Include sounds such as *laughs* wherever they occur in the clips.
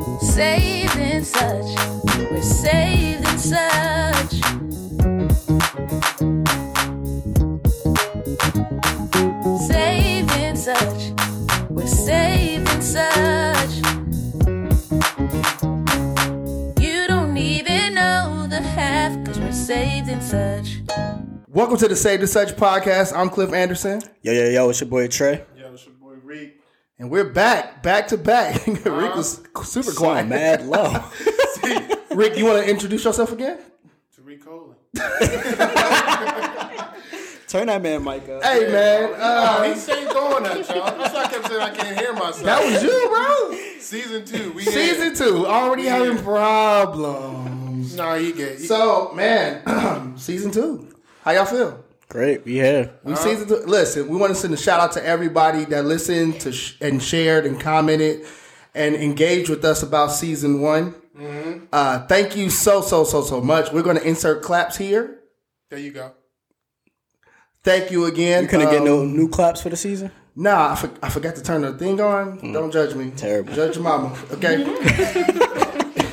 Saved and Such, we're saved in such. Saved and Such, we're saved in such. You don't even know the half, cause we're saved in such. Welcome to the Saved and Such podcast. I'm Cliff Anderson, Yo, yo, yo, it's your boy Trey. Yo, it's your boy Reek. And we're back, back to back. *laughs* Rick was super quiet. Sound mad low. *laughs* Rick, you want to introduce yourself again? Tariq Colin. *laughs* Turn that man mic up. Hey, man. Oh, Uh, he stayed doing that, y'all. That's why I kept saying I can't hear myself. that was you, bro. season two. We Season two, already Yeah. having problems. No, he get. So, man, *clears throat* season two. How y'all feel? Great, we here. We season two. Listen, we want to send a shout out to everybody that listened to sh- and shared and commented and engaged with us about season one. Uh, thank you so so so so much. We're going to insert claps here. there you go. Thank you again. You couldn't get no Um, new claps for the season? Nah, I, for- I forgot to turn the thing on. Don't judge me. Terrible. Judge your mama. Okay. *laughs*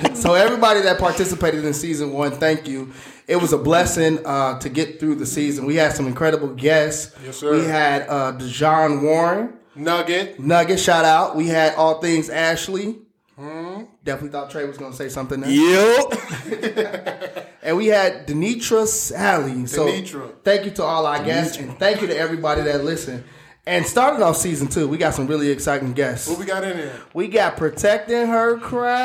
*laughs* so everybody that participated in season one, thank you. It was a blessing uh, to get through the season. We had some incredible guests. Yes, sir. We had uh, Dejan Warren, Nugget. Nugget. Shout out. We had all things Ashley. Hmm? Definitely thought Trey was gonna say something. There. Yep. *laughs* And we had Denitra Sally. So Denitra. thank you to all our guests and thank you to everybody that listened. And starting off season two, we got some really exciting guests. What we got in there? We got protecting her crown.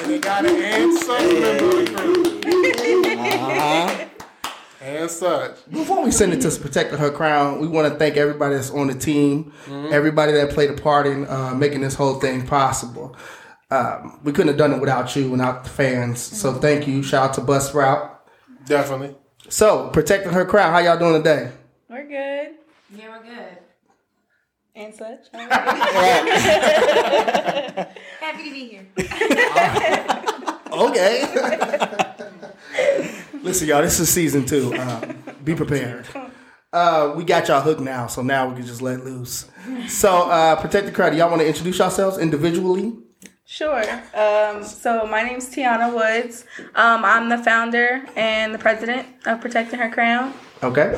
And they got an and such member of the crew. Uh-huh. And such. Before we send it to protecting her crown, we want to thank everybody that's on the team, everybody that played a part in uh, making this whole thing possible. Um, we couldn't have done it without you, without the fans. So thank you. Shout out to Bus Route. Definitely. So protecting her crown. How y'all doing today? We're good. Yeah, we're good. And such. *laughs* Happy to be here. *laughs* Okay. *laughs* Listen, y'all, this is season two. Um, be prepared. Uh, we got y'all hooked now, so now we can just let loose. So, uh, protect the crown. Y'all want to introduce yourselves individually? Sure. Um, so my name's Tiana Woods. Um, I'm the founder and the president of Protecting Her Crown. Okay.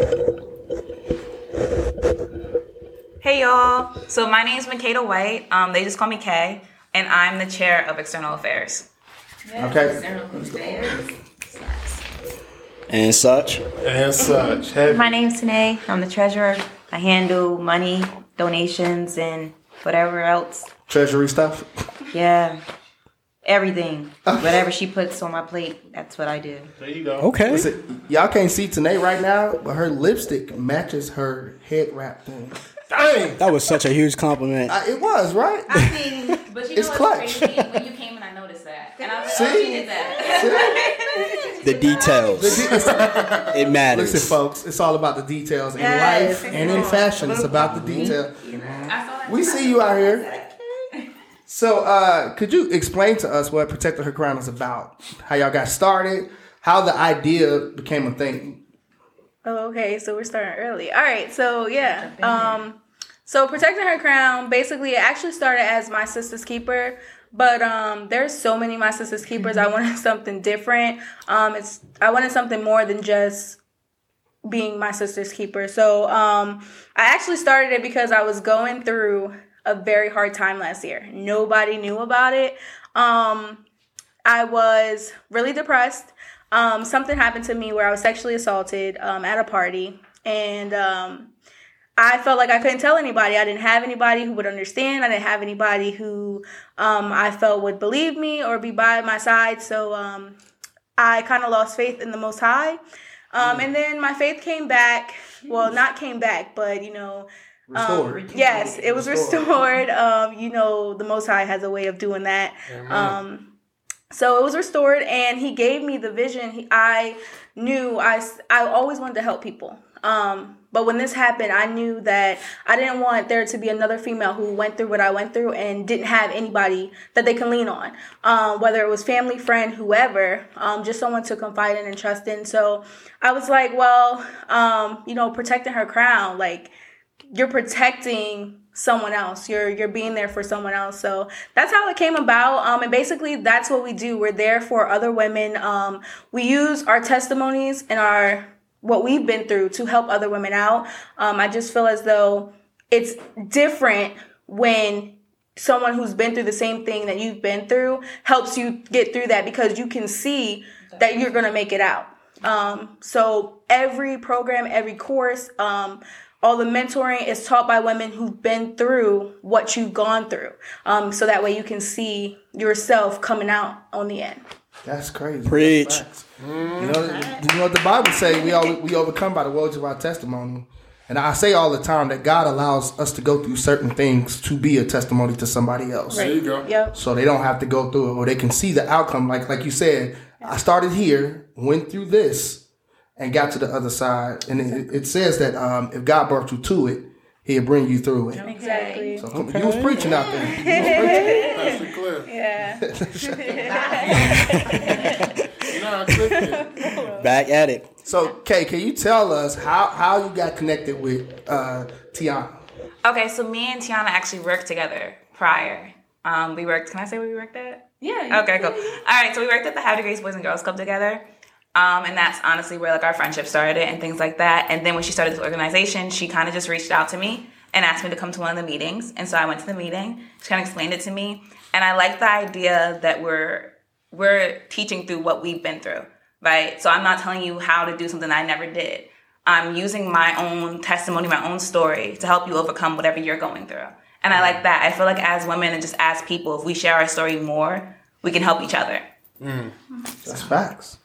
Hey y'all. So my name's Makeda White. Um, they just call me Kay, and I'm the chair of external affairs. Okay. And such. And such. Heavy. My name's Tanae. I'm the treasurer. I handle money, donations, and whatever else. Treasury stuff. Yeah, everything. Whatever she puts on my plate, that's what I do. There you go. Okay. Listen, y'all can't see Tanae right now, but her lipstick matches her head wrap thing. Dang. That was such a huge compliment. Uh, it was, right? I mean, but you know It's what's clutch. crazy? When you came and I noticed that. And I was See? like, oh, she did that. The *laughs* details. It matters. Listen, folks, it's all about the details in Yes, life and in fashion. It's about the detail. I saw. We see you out here. So, uh, could you explain to us what Protecting Her Crown is about? How y'all got started? How the idea became a thing? Oh, okay. So we're starting early. All right. So yeah. Um, so protecting her crown basically it actually started as my sister's keeper, but um, there's so many my sister's keepers. I wanted something different. Um, it's I wanted something more than just being my sister's keeper. So um, I actually started it because I was going through a very hard time last year. Nobody knew about it. Um, I was really depressed. Um, something happened to me where I was sexually assaulted um, at a party, and um, I felt like I couldn't tell anybody. I didn't have anybody who would understand. I didn't have anybody who um, I felt would believe me or be by my side. So um, I kind of lost faith in the Most High. Um, and then my faith came back. Well, not came back, but you know, Restored. yes, it was Restored. restored. Um, you know, the Most High has a way of doing that. Um, so it was restored, and He gave me the vision. He, I knew I I always wanted to help people. Um, but when this happened, I knew that I didn't want there to be another female who went through what I went through and didn't have anybody that they can lean on, um, whether it was family, friend, whoever, um, just someone to confide in and trust in. So I was like, well, um, you know, protecting her crown, like you're protecting someone else. You're you're being there for someone else. So that's how it came about. Um, and basically that's what we do. We're there for other women. Um, we use our testimonies and our what we've been through to help other women out. Um, I just feel as though it's different when someone who's been through the same thing that you've been through helps you get through that because you can see that you're gonna make it out. Um, so every program, every course, um, all the mentoring is taught by women who've been through what you've gone through. Um, so that way you can see yourself coming out on the end. That's crazy. Preach. That's facts. You know, you know what the Bible say? We all we overcome by the words of our testimony. And I say all the time that God allows us to go through certain things to be a testimony to somebody else. There you go. Yep. So they don't have to go through it, or they can see the outcome. Like like you said, I started here, went through this, and got to the other side. And it, it says that um, if God brought you to it, He'll bring you through it. Exactly. So *laughs* you was preaching out there. You was preaching. Pastor Cliff. Yeah. *laughs* Nah, Cliff did. Back at it. So Kay, can you tell us how how you got connected with uh, Tiana? Okay, so me and Tiana actually worked together prior. Um, we worked. Can I say where we worked at? Yeah. Okay, cool. All right, so we worked at the Havre de Grace Boys and Girls Club together. Um, and that's honestly where like our friendship started and things like that. And then when she started this organization, she kind of just reached out to me and asked me to come to one of the meetings. And so I went to the meeting. She kind of explained it to me, and I like the idea that we're we're teaching through what we've been through, right? So I'm not telling you how to do something I never did. I'm using my own testimony, my own story to help you overcome whatever you're going through. And I like that. I feel like as women and just as people, if we share our story more, we can help each other. That's facts.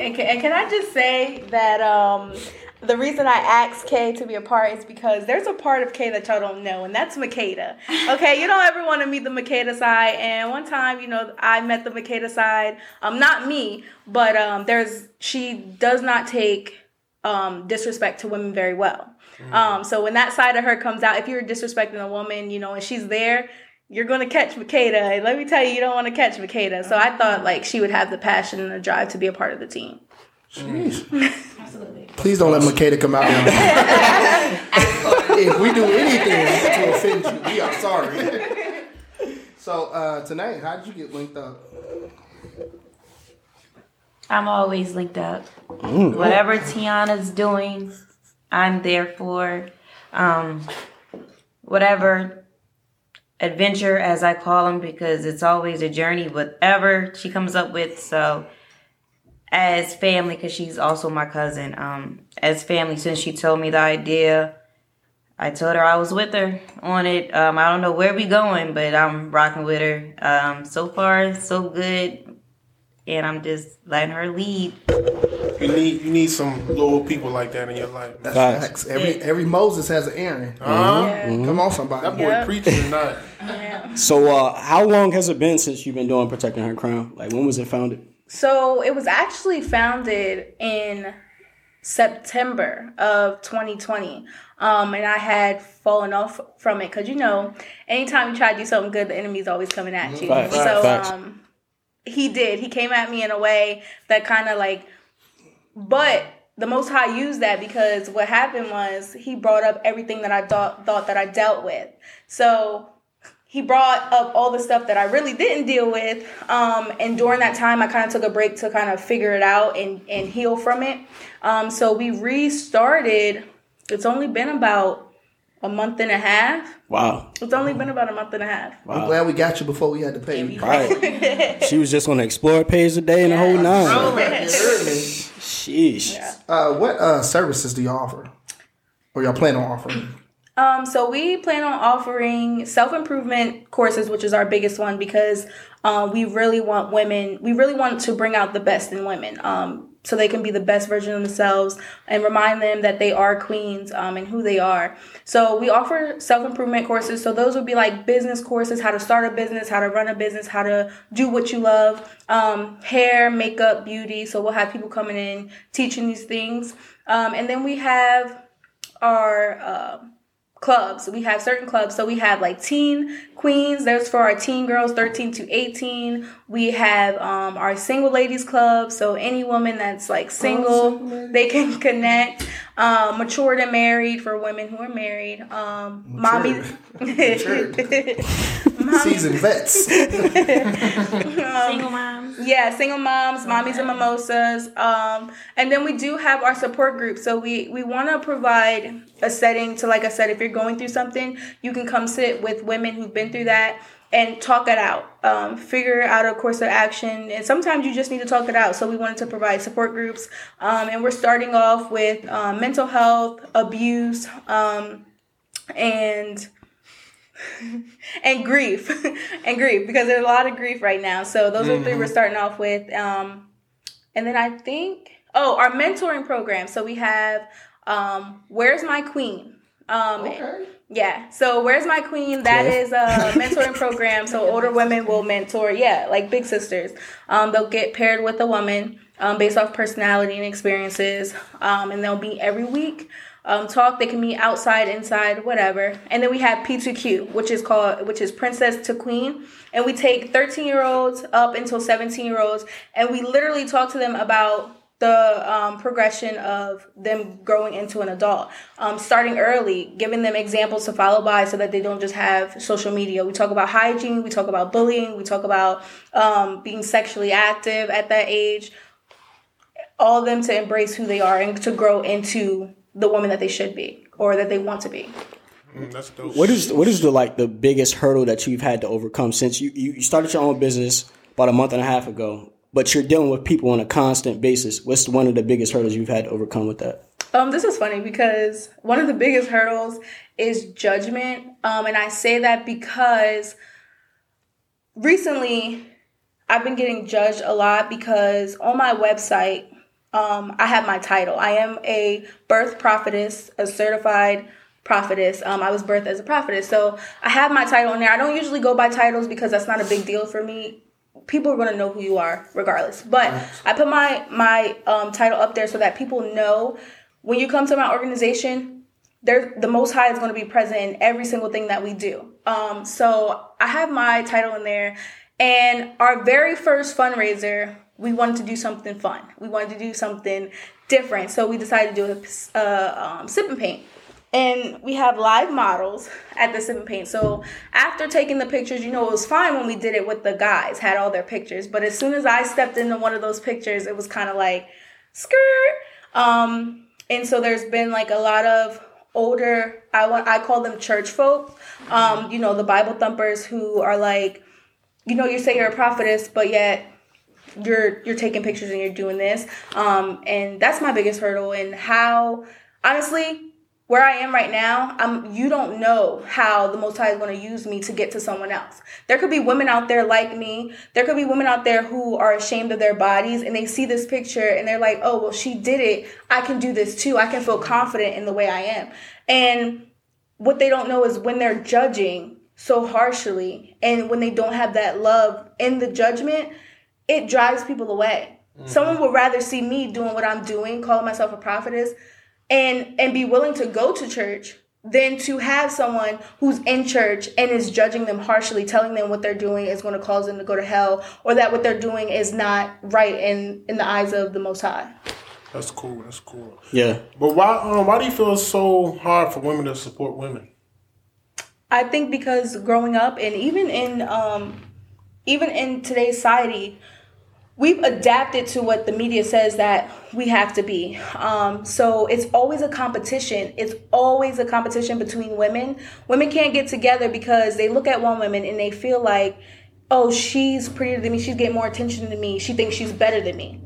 And can, and can I just say that um, the reason I asked Kay to be a part is because there's a part of Kay that y'all don't know, and that's Makeda. *laughs* Okay, you don't ever want to meet the Makeda side. And one time, you know, I met the Makeda side. Um, not me, but um, there's she does not take um disrespect to women very well. Um, so when that side of her comes out, if you're disrespecting a woman, you know, and she's there, you're gonna catch Makeda. And let me tell you, you don't want to catch Makeda. So I thought like she would have the passion and the drive to be a part of the team. Jeez. Absolutely. Please don't let Makeda come out. if we do anything to offend you, we are sorry. So uh, Tanae, how did you get linked up? I'm always linked up. Whatever Tiana's doing, I'm there for. Um, whatever adventure, as I call them, because it's always a journey, whatever she comes up with. So, as family, because she's also my cousin, um, as family, since she told me the idea, I told her I was with her on it. Um, I don't know where we going, but I'm rocking with her. Um, so far, so good. And I'm just letting her lead. You need you need some loyal people like that in your life. That's Facts. facts. Every every Moses has an Aaron. Huh? Come on, somebody. That boy Yep. preaching tonight. So, uh, how long has it been since you've been doing protecting her crown? Like, when was it founded? So it was actually founded in September of 2020. Um, and I had fallen off from it because you know, anytime you try to do something good, the enemy's always coming at you. Facts. So Facts. um, he did. He came at me in a way that kind of like, but the Most High used that because what happened was he brought up everything that I thought thought that I dealt with. So he brought up all the stuff that I really didn't deal with. Um, and during that time, I kind of took a break to kind of figure it out and, and heal from it. Um, so we restarted. It's only been about a month and a half. Wow. It's only been about a month and a half. I'm glad we got you before we had to pay you. Right. *laughs* she was just on the Explore page today and the whole nine. Sheesh. Uh, what uh, services do y'all offer? Or y'all plan on offering? Um, so we plan on offering self improvement courses, which is our biggest one because uh, we really want women. We really want to bring out the best in women, um, so they can be the best version of themselves and remind them that they are queens um, and who they are. So we offer self improvement courses. So those would be like business courses: how to start a business, how to run a business, how to do what you love, um, hair, makeup, beauty. So we'll have people coming in teaching these things, um, and then we have our uh, clubs. We have certain clubs. So we have like teen Queens, there's for our teen girls 13 to 18. We have um, our single ladies club. So any woman that's like single, they can *laughs* connect. Um, matured and married for women who are married. Um, mommy. *laughs* Seasoned vets. *laughs* *laughs* Single moms. Yeah, single moms, mommies and mimosas. Um, and then we do have our support group. So we, we want to provide a setting to, like I said, if you're going through something, you can come sit with women who've been through that and talk it out. Um, figure out a course of action. And sometimes you just need to talk it out. So we wanted to provide support groups. Um, and we're starting off with um, mental health, abuse, um, and *laughs* and grief *laughs* and grief because there's a lot of grief right now so those are three we're starting off with um and then i think oh our mentoring program so we have um where's my queen um yeah so where's my queen That Okay. is a mentoring program so *laughs* older women will mentor yeah like big sisters um they'll get paired with a woman um, based off personality and experiences um, and they'll meet every week um, talk. They can meet outside, inside, whatever. And then we have P2Q, which is called, which is Princess to Queen. And we take 13 year olds up until 17 year olds, and we literally talk to them about the um, progression of them growing into an adult, um, starting early, giving them examples to follow by so that they don't just have social media. We talk about hygiene, we talk about bullying, we talk about um, being sexually active at that age, all of them to embrace who they are and to grow into the woman that they should be or that they want to be. Mm, that's dope. What is what is the like the biggest hurdle that you've had to overcome since you, you you started your own business about a month and a half ago, but you're dealing with people on a constant basis? What's one of the biggest hurdles you've had to overcome with that? Um, this is funny because one of the biggest hurdles is judgment. Um, and I say that because recently I've been getting judged a lot because on my website, um, I have my title. I am a birth prophetess, a certified prophetess. Um, I was birthed as a prophetess. So I have my title in there. I don't usually go by titles because that's not a big deal for me. People are going to know who you are regardless. But I put my my um, title up there so that people know when you come to my organization, there the Most High is going to be present in every single thing that we do. Um, so I have my title in there, and our very first fundraiser, we wanted to do something fun. We wanted to do something different, so we decided to do a uh, um, sip and paint. And we have live models at the sip and paint. So after taking the pictures, you know, it was fine when we did it with the guys, had all their pictures. But as soon as I stepped into one of those pictures, it was kind of like, skirt. Um, and so there's been like a lot of older I want I call them church folk. Um, you know, the Bible thumpers who are like, you know, you say you're a prophetess, but yet you're you're taking pictures and you're doing this. Um, and that's my biggest hurdle and how honestly where I am right now, I'm you don't know how the Most High is going to use me to get to someone else. There could be women out there like me. There could be women out there who are ashamed of their bodies and they see this picture and they're like, "Oh, well, she did it. I can do this too. I can feel confident in the way I am." And what they don't know is when they're judging so harshly and when they don't have that love in the judgment, it drives people away. Mm-hmm. Someone would rather see me doing what I'm doing, calling myself a prophetess, and and be willing to go to church than to have someone who's in church and is judging them harshly, telling them what they're doing is going to cause them to go to hell, or that what they're doing is not right in in the eyes of the Most High. That's cool. That's cool. Yeah. But why? Um, why do you feel it's so hard for women to support women? I think because growing up and even in um, even in today's society, we've adapted to what the media says that we have to be. Um, so it's always a competition. It's always a competition between women. Women can't get together because they look at one woman and they feel like, oh, she's prettier than me. She's getting more attention than me. She thinks she's better than me.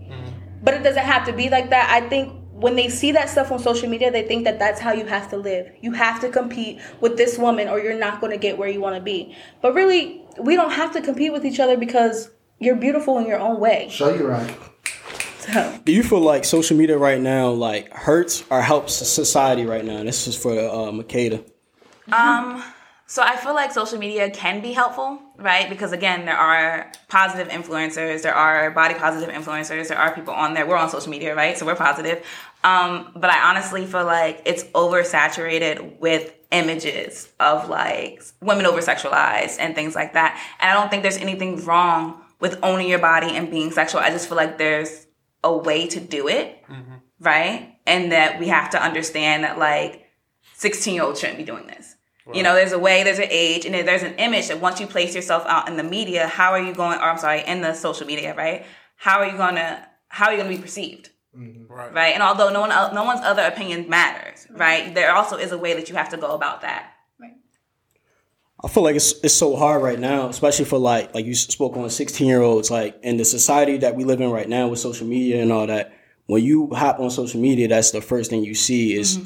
But it doesn't have to be like that. I think when they see that stuff on social media, they think that that's how you have to live. You have to compete with this woman or you're not going to get where you want to be. But really, we don't have to compete with each other because you're beautiful in your own way. Show you right. So, Do you feel like social media right now like hurts or helps society right now? This is for uh, Makeda. Um, so I feel like social media can be helpful, right? Because again, there are positive influencers, there are body positive influencers, there are people on there. We're on social media, right? So we're positive. Um, but I honestly feel like it's oversaturated with images of like women over sexualized and things like that. And I don't think there's anything wrong with owning your body and being sexual. I just feel like there's a way to do it, mm-hmm. right? And that we have to understand that like 16 year olds shouldn't be doing this. You know, there's a way, there's an age, and there's an image that once you place yourself out in the media, how are you going, or I'm sorry, in the social media, right? How are you going to, how are you going to be perceived? Mm-hmm. Right. right? And although no one, el- no one's other opinion matters, mm-hmm. right? There also is a way that you have to go about that. I feel like it's it's so hard right now, especially for like like you spoke on sixteen year olds, like in the society that we live in right now with social media and all that. When you hop on social media, that's the first thing you see is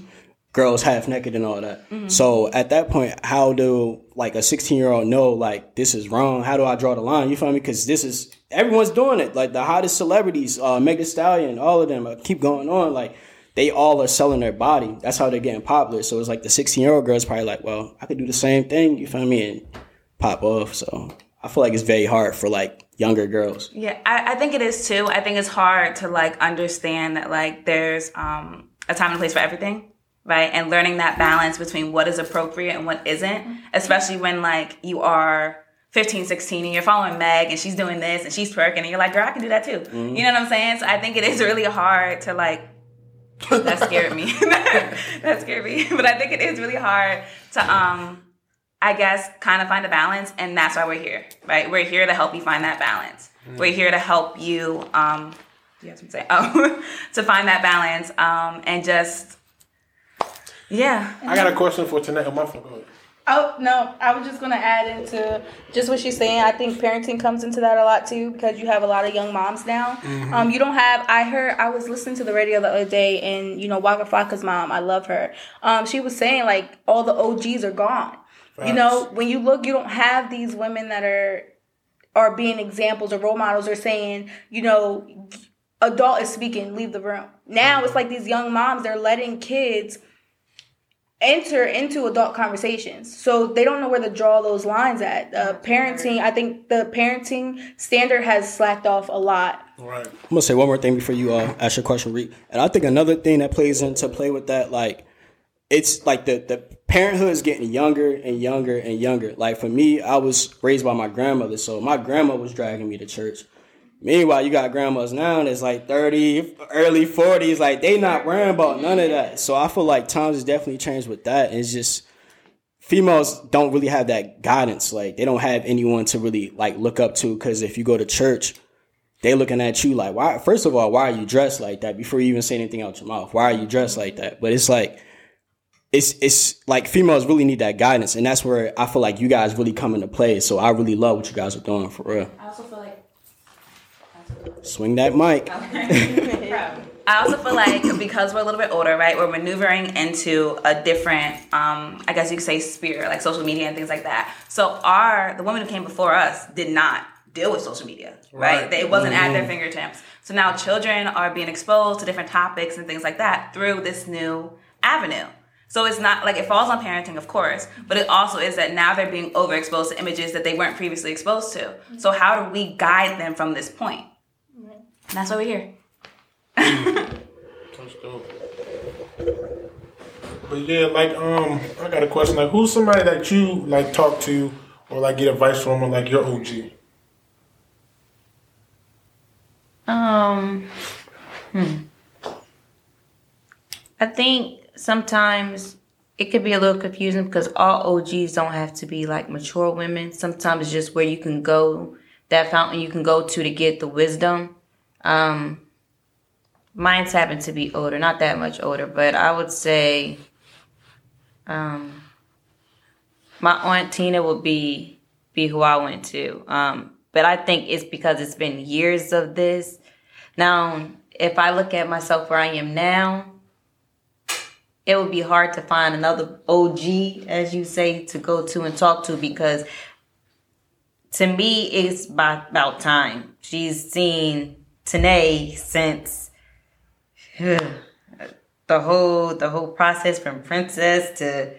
girls half naked and all that. So at that point, how do like a sixteen year old know like this is wrong? How do I draw the line? You feel me? Because this is everyone's doing it. Like the hottest celebrities, uh, Meg Thee Stallion, all of them uh, keep going on. Like they all are selling their body. That's how they're getting popular. So it's like the 16 year old girl's probably like, well, I could do the same thing. You feel me? And pop off. So I feel like it's very hard for like younger girls. Yeah, I, I think it is too. I think it's hard to like understand that like there's um, a time and place for everything, right? And learning that balance between what is appropriate and what isn't, especially when like you are 15, 16 and you're following Meg and she's doing this and she's twerking and you're like, girl, I can do that too. You know what I'm saying? So I think it is really hard to like that scared me. *laughs* that scared me. *laughs* But I think it is really hard to um I guess kind of find a balance and that's why we're here. Right? We're here to help you find that balance. We're here to help you um do you have something to say? Oh *laughs* to find that balance. Um and just yeah. I got a question for Tanae. Oh, my phone. Oh no, I was just gonna add into just what she's saying. I think parenting comes into that a lot too because you have a lot of young moms now. Um, you don't have. I heard. I was listening to the radio the other day, and you know Waka Flocka's mom. I love her. Um, she was saying like all the OGs are gone. You know, when you look, you don't have these women that are are being examples or role models or saying, you know, adult is speaking, leave the room. Now it's like these young moms, they're letting kids enter into adult conversations. So they don't know where to draw those lines at. Uh, parenting, I think the parenting standard has slacked off a lot. Right. I'm gonna say one more thing before you uh, ask your question, Reed. And I think another thing that plays into play with that, like, it's like the the parenthood is getting younger and younger and younger. Like for me, I was raised by my grandmother, so my grandma was dragging me to church. Meanwhile, you got grandmas now that's like 30, early 40s, like they not worrying about none of that. So I feel like times has definitely changed with that. It's just females don't really have that guidance. Like they don't have anyone to really like look up to because if you go to church, they looking at you like, why? First of all, why are you dressed like that? Before you even say anything out your mouth, why are you dressed like that? But it's like, it's it's like females really need that guidance, and that's where I feel like you guys really come into play. So I really love what you guys are doing for real. Swing that mic. *laughs* I also feel like because we're a little bit older, right, we're maneuvering into a different, um, I guess you could say, sphere, like social media and things like that. So our the women who came before us did not deal with social media, right? Right. They- It wasn't at their fingertips. So now children are being exposed to different topics and things like that through this new avenue. So it's not like it falls on parenting, of course, but it also is that now they're being overexposed to images that they weren't previously exposed to. So how do we guide them from this point? And that's why we're here. That's dope. But yeah, like um, I got a question. Like, who's somebody that you like talk to or like get advice from, or like your OG? Um, hmm. I think sometimes it could be a little confusing because all OGs don't have to be like mature women. Sometimes it's just where you can go, that fountain you can go to to get the wisdom. Um, mine's happened to be older, not that much older, but I would say, um, my aunt Tina would be be who I went to. Um, but I think it's because it's been years of this. Now, if I look at myself where I am now, it would be hard to find another OG, as you say, to go to and talk to because to me, it's about, time. She's seen Tanae since *sighs* the whole the whole process from princess to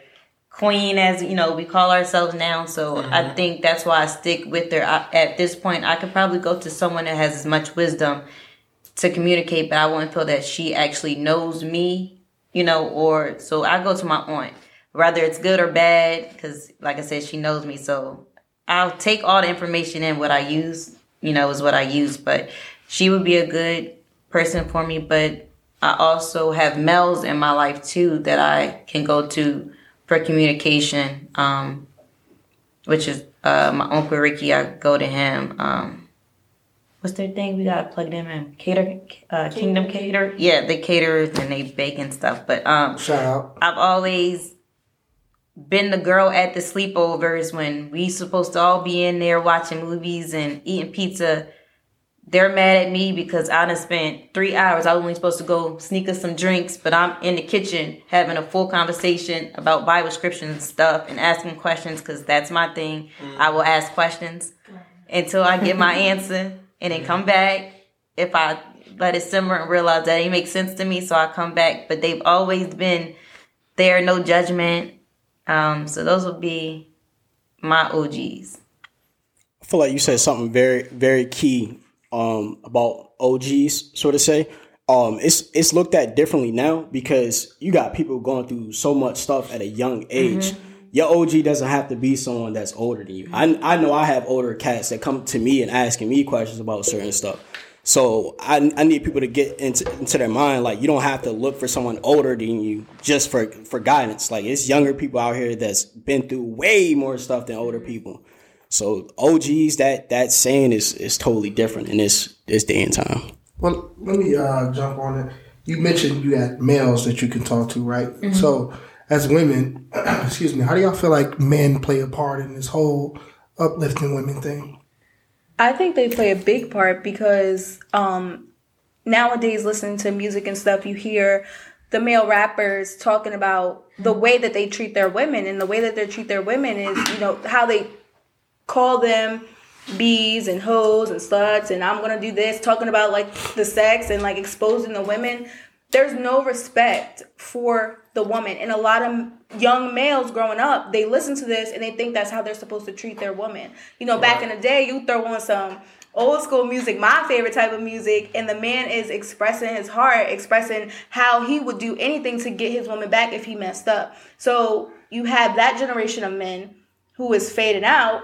queen as you know we call ourselves now so i mm-hmm. think that's why i stick with her I, at this point i could probably go to someone that has as much wisdom to communicate but i wouldn't feel that she actually knows me you know or so i go to my aunt whether it's good or bad. Because, like I said, she knows me, so I'll take all the information in. What I use, you know, is what I use. But she would be a good person for me. But I also have males in my life too that I can go to for communication. Um, which is uh, my uncle Ricky. I go to him. Um, what's their thing? We gotta plug them in. Cater, uh, Kingdom Cater. Yeah, they cater and they bake and stuff. But um, Shout out. I've always been the girl at the sleepovers when we supposed to all be in there watching movies and eating pizza. They're mad at me because I done spent three hours. I was only supposed to go sneak us some drinks, but I'm in the kitchen having a full conversation about Bible scriptures and stuff and asking questions because that's my thing. I will ask questions until I get my *laughs* answer and then come back. If I let it simmer and realize that it makes sense to me, so I come back. But they've always been there, no judgment. Um, so those would be my OGs. I feel like you said something very, very key um, about OGs, so to say. Um, it's it's looked at differently now because you got people going through so much stuff at a young age. Your OG doesn't have to be someone that's older than you. I I know I have older cats that come to me and asking me questions about certain stuff. So I, I need people to get into, into their mind like you don't have to look for someone older than you just for for guidance. Like it's younger people out here that's been through way more stuff than older people. So OGs, that that saying is is totally different in this this day and time. Well, let me uh, jump on it. You mentioned you had males that you can talk to, right? So, as women, *clears throat* excuse me, how do y'all feel like men play a part in this whole uplifting women thing? I think they play a big part because um, nowadays, listening to music and stuff, you hear the male rappers talking about the way that they treat their women, and the way that they treat their women is, you know, how they call them bees and hoes and sluts, and I'm gonna do this, talking about like the sex and like exposing the women. There's no respect for the woman, and a lot of young males growing up, they listen to this and they think that's how they're supposed to treat their woman. You know, back in the day, you throw on some old school music, my favorite type of music, and the man is expressing his heart, expressing how he would do anything to get his woman back if he messed up. So you have that generation of men who is fading out,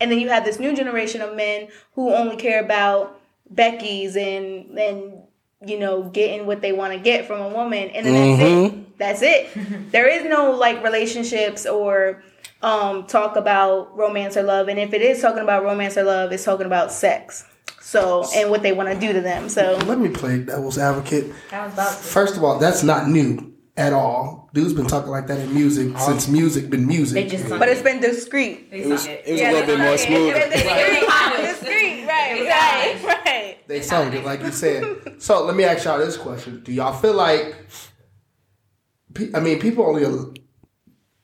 and then you have this new generation of men who only care about Becky's and and you know getting what they want to get from a woman, and then that's it. That's it. *laughs* there is no like relationships or um talk about romance or love, and if it is talking about romance or love, it's talking about sex. So and what they want to do to them. So Let me play devil's advocate. I was about to. First of all, that's not new at all. Dude's been talking like that in music since music been music. They just but it's been discreet. they It was, it it. was a little bit more smooth. Discreet, right, right, right. They sung it like you said. *laughs* So let me ask y'all this question: Do y'all feel like? I mean, people only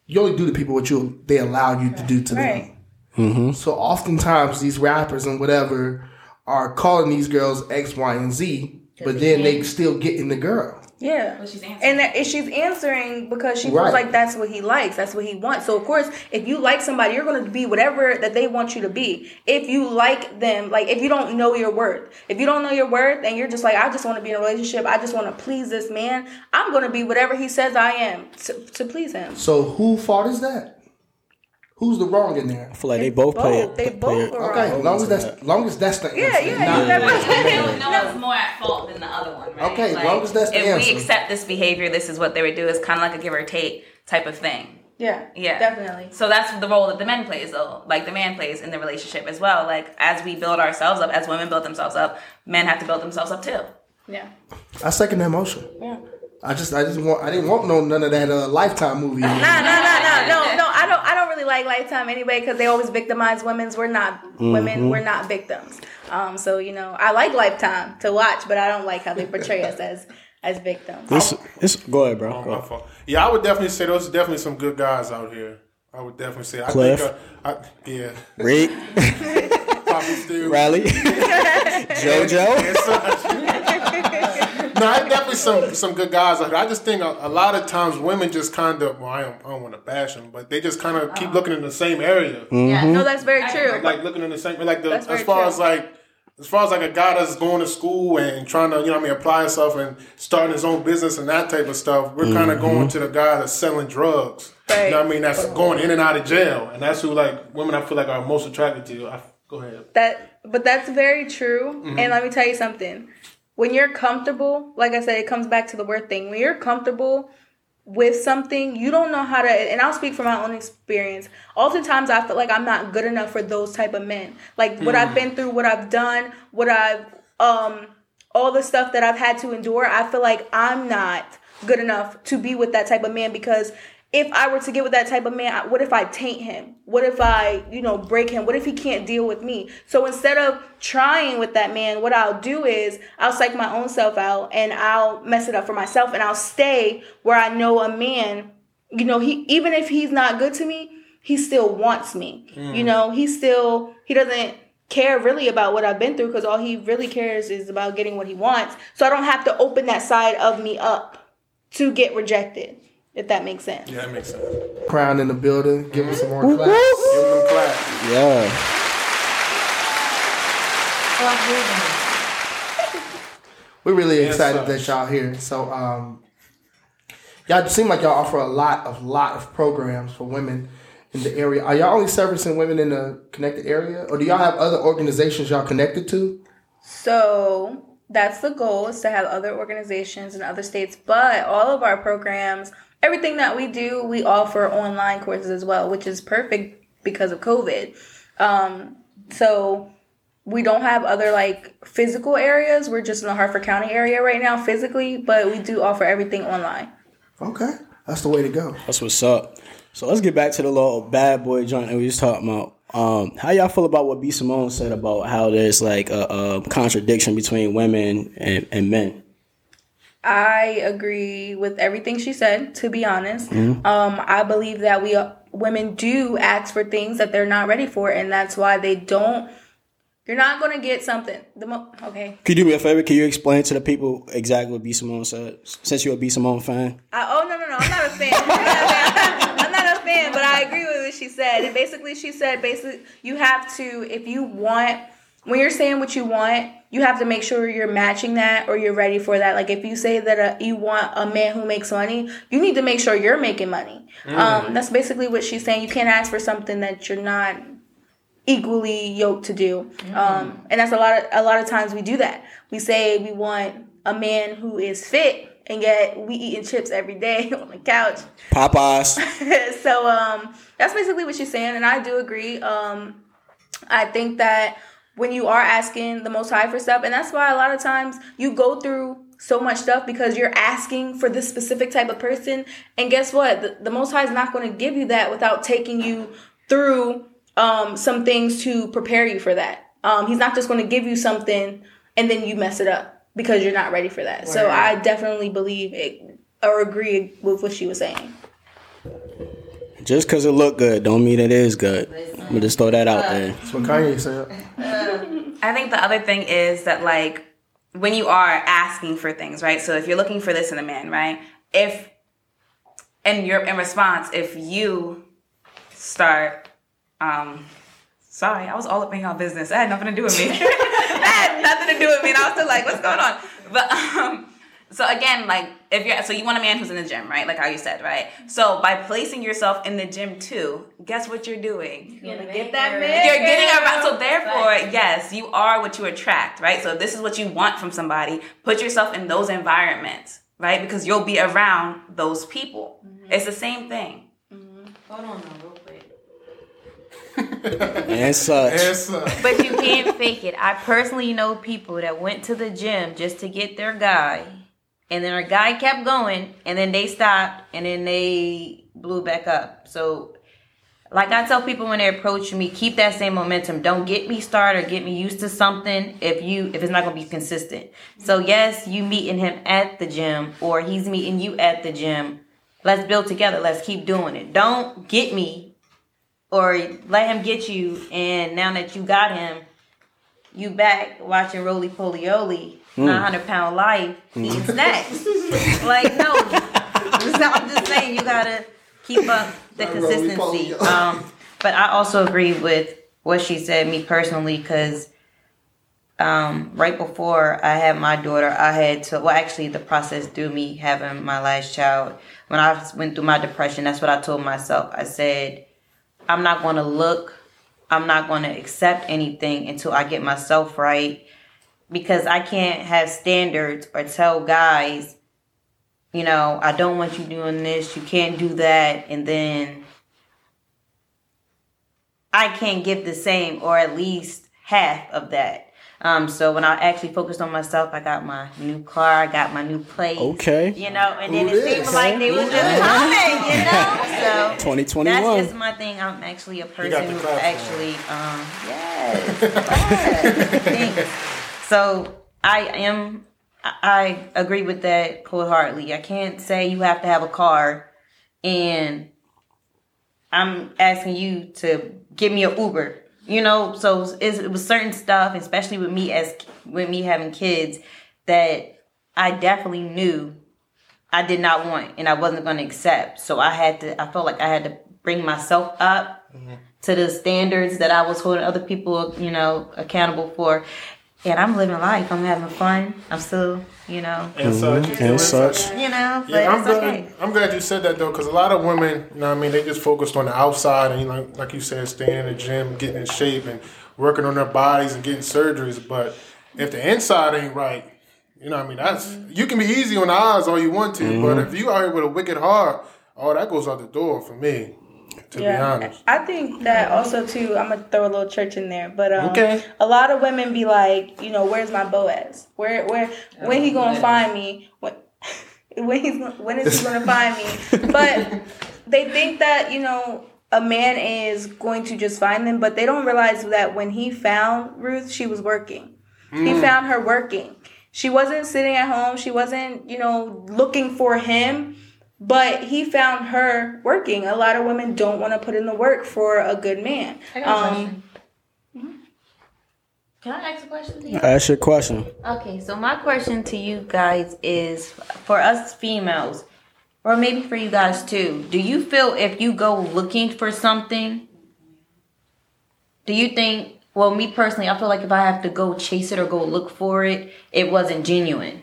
you only do to people what you they allow you to do to Right. them. Mm-hmm. So oftentimes these rappers and whatever are calling these girls X, Y, and Z, but then they still getting the girl. Yeah. But she's answering. And that, and she's answering because she feels like that's what he likes. That's what he wants. So of course, if you like somebody, you're going to be whatever that they want you to be. If you like them, like if you don't know your worth, if you don't know your worth, and you're just like, I just want to be in a relationship. I just want to please this man. I'm going to be whatever he says I am to, to please him. So who fault is that? Who's the wrong in there? I feel like they both play. both. They play both it. are Okay, wrong. long as that's long as that's the answer. Yeah, yeah. Not- You never, no one's more at fault than the other one, right? Okay, as long as that's the if answer. we accept this behavior, this is what they would do. It's kind of like a give or take type of thing. yeah, Yeah, definitely. So that's the role that the men plays, though. Like the man plays in the relationship as well. Like as we build ourselves up, as women build themselves up, men have to build themselves up too. Yeah. I second that motion. Yeah. I just, I just want, I didn't want no none of that uh, Lifetime movie. Nah, nah, nah, nah. No, no. I don't. I don't really like Lifetime anyway because they always victimize women's. We're not women. We're not victims. Um. So you know, I like Lifetime to watch, but I don't like how they portray us as as victims. This, this, go ahead, bro. Oh, Go ahead. Yeah, I would definitely say there's definitely some good guys out here. I would definitely say. I Cliff. think, uh, I, yeah, Rick, *laughs* Poppy Stew. Riley, *laughs* *laughs* JoJo. And such. no, I definitely some some good guys out here. I just think a, a lot of times women just kind of well, I don't, I don't want to bash them, but they just kind of keep uh-huh. looking in the same area, mm-hmm. Yeah. No, that's very true. like looking in the same like the as far true. as like as far as like a guy that's going to school and trying to, you know, what I mean, apply himself and starting his own business and that type of stuff, we're kind of mm-hmm. going to the guy that's selling drugs. Right. You know what I mean? That's going in and out of jail, and that's who like women I feel like are most attracted to. I, go ahead. That, but that's very true. Mm-hmm. And let me tell you something. When you're comfortable, like I said, it comes back to the word thing. When you're comfortable with something, you don't know how to. And I'll speak from my own experience. Oftentimes, I feel like I'm not good enough for those type of men. Like what I've been through, what I've done, what I've um, all the stuff that I've had to endure. I feel like I'm not good enough to be with that type of man because if I were to get with that type of man, what if I taint him? What if I, you know, break him? What if he can't deal with me? So instead of trying with that man, what I'll do is I'll psych my own self out and I'll mess it up for myself and I'll stay where I know a man, you know, he even if he's not good to me, he still wants me. Mm. You know, he still he doesn't care really about what I've been through because all he really cares is about getting what he wants. So I don't have to open that side of me up to get rejected, if that makes sense. Yeah, that makes sense. Crown in the building. Give him some more claps. Give them clap. Yeah. We're really Yes, excited sir. that y'all here. So, um, y'all seem like y'all offer a lot of lot of programs for women in the area. Are y'all only servicing women in the connected area, or do y'all have other organizations y'all connected to? So that's the goal is to have other organizations in other states, but all of our programs, everything that we do, we offer online courses as well, which is perfect because of COVID. Um, so we don't have other like physical areas. We're just in the Harford County area right now physically, but we do offer everything online. Okay, that's the way to go. That's what's up. So let's get back to the little bad boy joint that we was talking about. Um, how y'all feel about what B Simone said about how there's like a, a contradiction between women and, and men? I agree with everything she said. To be honest, um, I believe that we uh, women do ask for things that they're not ready for, and that's why they don't. You're not gonna get something. The mo- okay. Could you do me a favor? Can you explain to the people exactly what B Simone said? Since you're a B Simone fan. I, oh no no no! I'm not a fan. *laughs* I'm not a fan. I'm not a fan, but I agree with what she said. And basically, she said basically you have to if you want when you're saying what you want, you have to make sure you're matching that or you're ready for that. Like if you say that uh you want a man who makes money, you need to make sure you're making money. Um, that's basically what she's saying. You can't ask for something that you're not equally yoked to do. Um, and that's a lot of a lot of times we do that. We say we want a man who is fit, and yet we eating chips every day *laughs* on the couch. Popeyes. *laughs* so um, that's basically what she's saying, and I do agree. Um, I think that when you are asking the Most High for stuff, and that's why a lot of times you go through so much stuff because you're asking for this specific type of person, and guess what? The, the Most High is not going to give you that without taking you through um, some things to prepare you for that. Um, he's not just going to give you something and then you mess it up because you're not ready for that. So I definitely believe it or agree with what she was saying. Just because it looked good don't mean it is good. I'm gonna just throw that out there. That's what Kanye said. I think the other thing is that like when you are asking for things, right? So if you're looking for this in a man, right? If and you're in response, if you start um sorry, I was all up in y'all business. That had nothing to do with me. *laughs* that had nothing to do with me. And I was still like, what's going on? But um so again, like if you're so you want a man who's in the gym, right? Like how you said, right? So by placing yourself in the gym too, guess what you're doing? Get that man. You're getting around. So therefore, yes, you are what you attract, right? So if this is what you want from somebody, put yourself in those environments, right? Because you'll be around those people. Mm-hmm. It's the same thing. Mm-hmm. Hold on, though, real quick. *laughs* And such. Yes, sir. But you can't fake it. I personally know people that went to the gym just to get their guy, and then our guy kept going, and then they stopped, and then they blew back up. So, like I tell people when they approach me, keep that same momentum. Don't get me started or get me used to something if you if it's not gonna be consistent. So yes, you meeting him at the gym, or he's meeting you at the gym. Let's build together. Let's keep doing it. Don't get me or let him get you and now that you got him you back watching roly poly oly 900 pound life eating snacks *laughs* like no. So i'm just saying you gotta keep up the consistency. *laughs* Um but i also agree with what she said me personally because um, right before I had my daughter, I had to, well, actually, the process through me having my last child, when I went through my depression, that's what I told myself. I said, I'm not going to look, I'm not going to accept anything until I get myself right because I can't have standards or tell guys, you know, I don't want you doing this, you can't do that, and then I can't give the same or at least half of that. Um, so when I actually focused on myself, I got my new car, I got my new place. Okay. You know, and then Who it seemed like they were just coming, you know? So *laughs* 2021. that's just my thing. I'm actually a person the who actually, um, *laughs* yes, yes, thanks. So I am, I agree with that wholeheartedly. I can't say you have to have a car and I'm asking you to give me an Uber. You know, so it was certain stuff, especially with me as with me having kids, that I definitely knew I did not want and I wasn't going to accept. So I had to. I felt like I had to bring myself up mm-hmm. to the standards that I was holding other people, you know, accountable for. And I'm living life. I'm having fun. I'm still, you know, And such. Mm-hmm. and such. you know, but Yeah, I'm it's glad. okay. I'm glad you said that though, because a lot of women, you know, what I mean, they just focused on the outside and, you know, like you said, staying in the gym, getting in shape, and working on their bodies and getting surgeries. But if the inside ain't right, you know, what I mean, that's you can be easy on the eyes all you want to, but if you out here with a wicked heart, oh, that goes out the door for me. To be honest. I think that also too. I'm gonna throw a little church in there, but um, Okay. a lot of women be like, you know, where's my Boaz? Where, where, when he gonna find me? When, *laughs* when he's, when is he gonna find me? But they think that you know a man is going to just find them, but they don't realize that when he found Ruth, she was working. He found her working. She wasn't sitting at home. She wasn't, you know, looking for him. But he found her working. A lot of women don't want to put in the work for a good man. I got a Um, question. Can I ask a question to you? Ask your question. Okay, so my question to you guys is for us females, or maybe for you guys too, do you feel if you go looking for something, do you think, well, me personally, I feel like if I have to go chase it or go look for it, it wasn't genuine.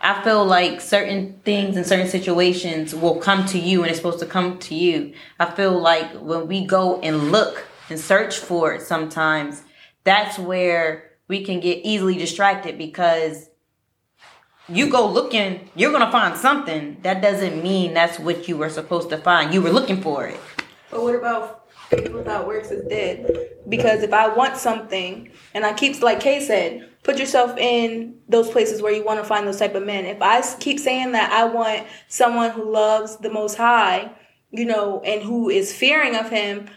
I feel like certain things and certain situations will come to you and it's supposed to come to you. I feel like when we go and look and search for it sometimes, that's where we can get easily distracted because you go looking, you're gonna find something. That doesn't mean that's what you were supposed to find. You were looking for it. But what about faith without works is dead? Because if I want something, and I keep like Kay said, put yourself in those places where you want to find those type of men. If I keep saying that I want someone who loves the Most High, you know, and who is fearing of Him.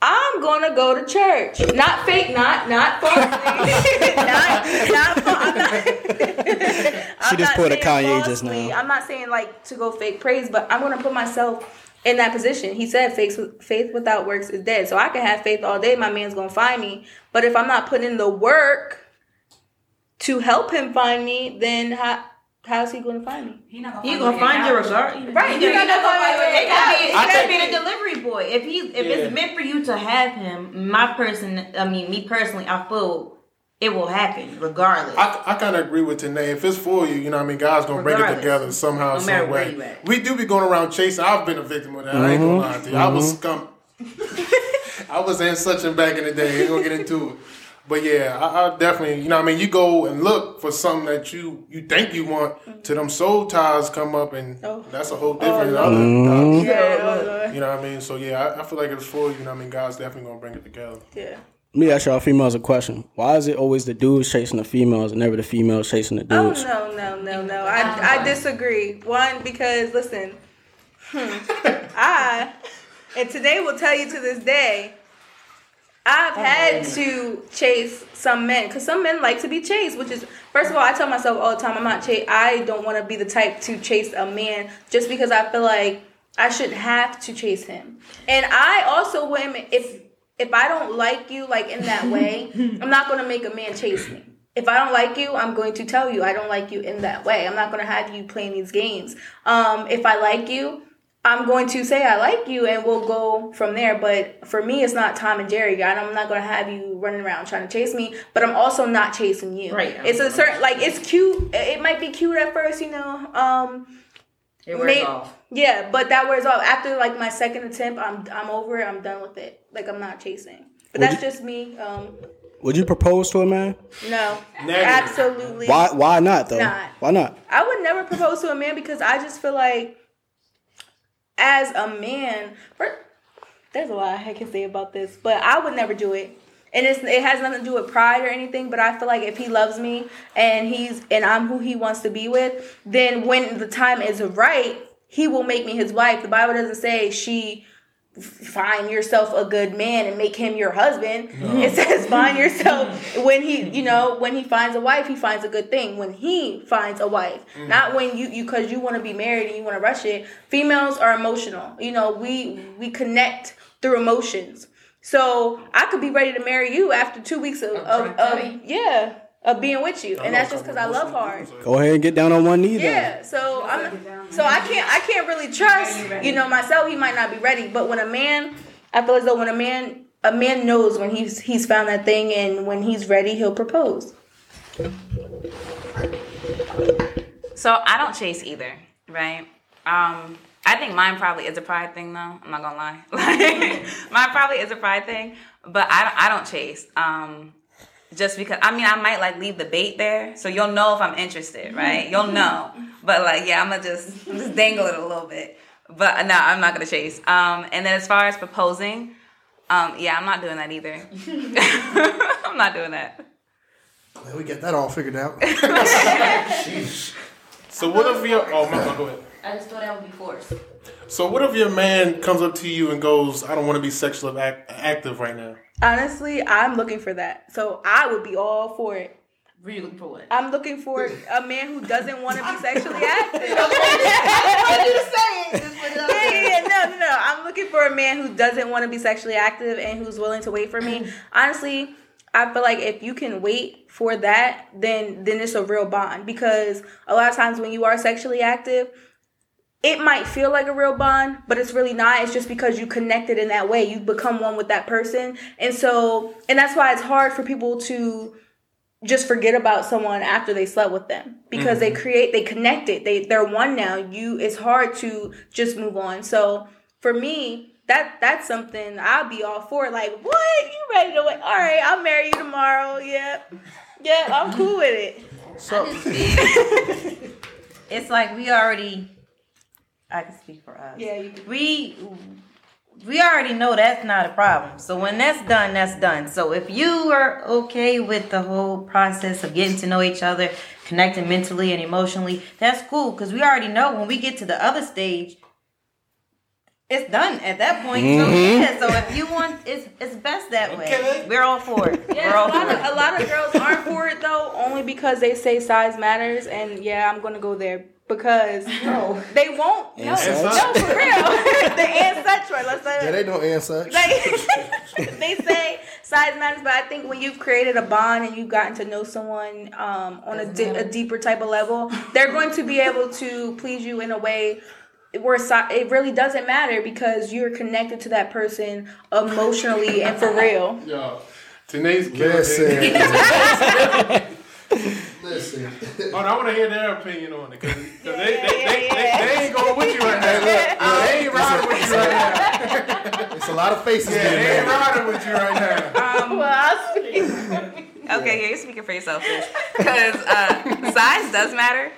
I'm gonna go to church, not fake, not not falsely, *laughs* not not. *laughs* I'm not She just I'm not pulled a saying Kanye just falsely. now. I'm not saying like to go fake praise, but I'm gonna put myself in that position. He said faith faith without works is dead. So I can have faith all day, my man's gonna find me. But if I'm not putting in the work to help him find me, then how how's he gonna find me? He not He gonna find you regardless. Right, He you're gonna not gonna find find you. It could be, I it could think- be the delivery boy. If he, if Yeah. it's meant for you to have him, my person, I mean, me personally, I feel it will happen regardless. I, I kind of agree with Tanae. If it's for you, you know what I mean, God's going to bring it together somehow, No matter some where way. you at. We do be going around chasing. I've been a victim of that. I ain't going to lie to you. I was Mm-hmm. scum. *laughs* I was in such a back in the day. Ain't going to get into it. But yeah, I, I definitely, you know what I mean, you go and look for something that you, you think you want to them soul ties come up and Oh. that's a whole different Lord. other Mm-hmm. Yeah, You know what I mean? So yeah, I, I feel like it's for you, you know what I mean? God's definitely going to bring it together. yeah. Let me ask y'all females a question. Why is it always the dudes chasing the females and never the females chasing the dudes? Oh dudes? no, no, no, no. I I disagree. One, because listen, hmm, I and today will tell you to this day, I've had to chase some men because some men like to be chased. Which is first of all, I tell myself all the time, I'm not chase. I don't want to be the type to chase a man just because I feel like I shouldn't have to chase him. And I also women if if I don't like you like in that *laughs* way, I'm not going to make a man chase me. If I don't like you, I'm going to tell you I don't like you in that way. I'm not going to have you playing these games. Um, if I like you, I'm going to say I like you and we'll go from there. But for me, it's not Tom and Jerry. I- I'm not going to have you running around trying to chase me, but I'm also not chasing you. Right. It's a certain, like, it's cute. It might be cute at first, you know. Um, It wears May- off. yeah, but that wears off. After like my second attempt, I'm I'm over it. I'm done with it. Like I'm not chasing. But Would that's you- just me. Um, Would you propose to a man? no, Negative. absolutely. Why? Why not though? Not. Why not? I would never propose to a man because I just feel like, as a man, fir- there's a lot I can say about this, but I would never do it. And it's, it has nothing to do with pride or anything, but I feel like if he loves me and he's and I'm who he wants to be with, then when the time is right, he will make me his wife. The Bible doesn't say she find yourself a good man and make him your husband. It says find *laughs* yourself when he, you know, when he finds a wife, he finds a good thing. When he finds a wife, mm. not when you you because you want to be married and you want to rush it. Females are emotional. You know, we we connect through emotions. So I could be ready to marry you after two weeks of, of, of yeah of being with you, and that's just because I love hard. Go ahead and get down on one knee. Then. Yeah, so I'm so I can't I can't really trust you know myself. He might not be ready, but when a man, I feel as though when a man a man knows when he's he's found that thing and when he's ready, he'll propose. So I don't chase either, right? Um, I think mine probably is a pride thing, though. I'm not gonna lie. *laughs* Like, mine probably is a pride thing, but I don't, I don't chase. Um, just because I mean I might like leave the bait there, so you'll know if I'm interested, right? You'll *laughs* know. But like, yeah, I'm gonna just I'm just dangle it a little bit. But no, I'm not gonna chase. Um, and then as far as proposing, um, yeah, I'm not doing that either. *laughs* I'm not doing that. Man, we get that all figured out. So what if your oh my go ahead. I just thought that would be forced. So what if your man comes up to you and goes, "I don't want to be sexually act- active right now." Honestly, I'm looking for that, so I would be all for it. Really looking for what? I'm looking for a man who doesn't want to be sexually *laughs* active. yeah, yeah, yeah. No, no, no. I'm looking for a man who doesn't want to be sexually active and who's willing to wait for me. *clears throat* Honestly, I feel like if you can wait for that, then then it's a real bond. Because a lot of times when you are sexually active, it might feel like a real bond, but it's really not. It's just because you connected in that way. You become one with that person. And so, and that's why it's hard for people to just forget about someone after they slept with them because they mm-hmm. create they connected. They they're one now. You it's hard to just move on. So for me that that's something i'll be all for. Like what? You ready to wait? All right i'll marry you tomorrow. Yep. Yep i'm cool with it. So *laughs* It's like we already. I can speak for us. yeah you can we we already know that's not a problem. So when that's done, that's done. So if you are okay with the whole process of getting to know each other, connecting mentally and emotionally, that's cool because we already know when we get to the other stage, it's done at that point. So mm-hmm. yeah, so if you want, it's it's best that Okay. way. We're all for it. yeah, We're all a lot, for of, it. a lot of girls aren't for it though, only because they say size matters, and yeah, I'm gonna go there because no, they won't. No, such. no, for real. *laughs* the and such one. Let's say yeah, they don't answer. like *laughs* they say size matters, but I think when you've created a bond and you've gotten to know someone um, on a, di- a deeper type of level, they're going to be able to please you in a way where si- it really doesn't matter because you're connected to that person emotionally and for real. Yeah. Tanae's killing Listen. *laughs* it. Oh, I want to hear their opinion on it because they, they, Yeah, they, they, yeah, they, yeah. they ain't going with you right now. *laughs* they ain't riding with you right now. It's a lot of faces Yeah, getting they ain't married. riding with you right now. *laughs* Um, Well, I'll speak. *laughs* Okay, yeah, you're speaking for yourself, because uh, size does matter.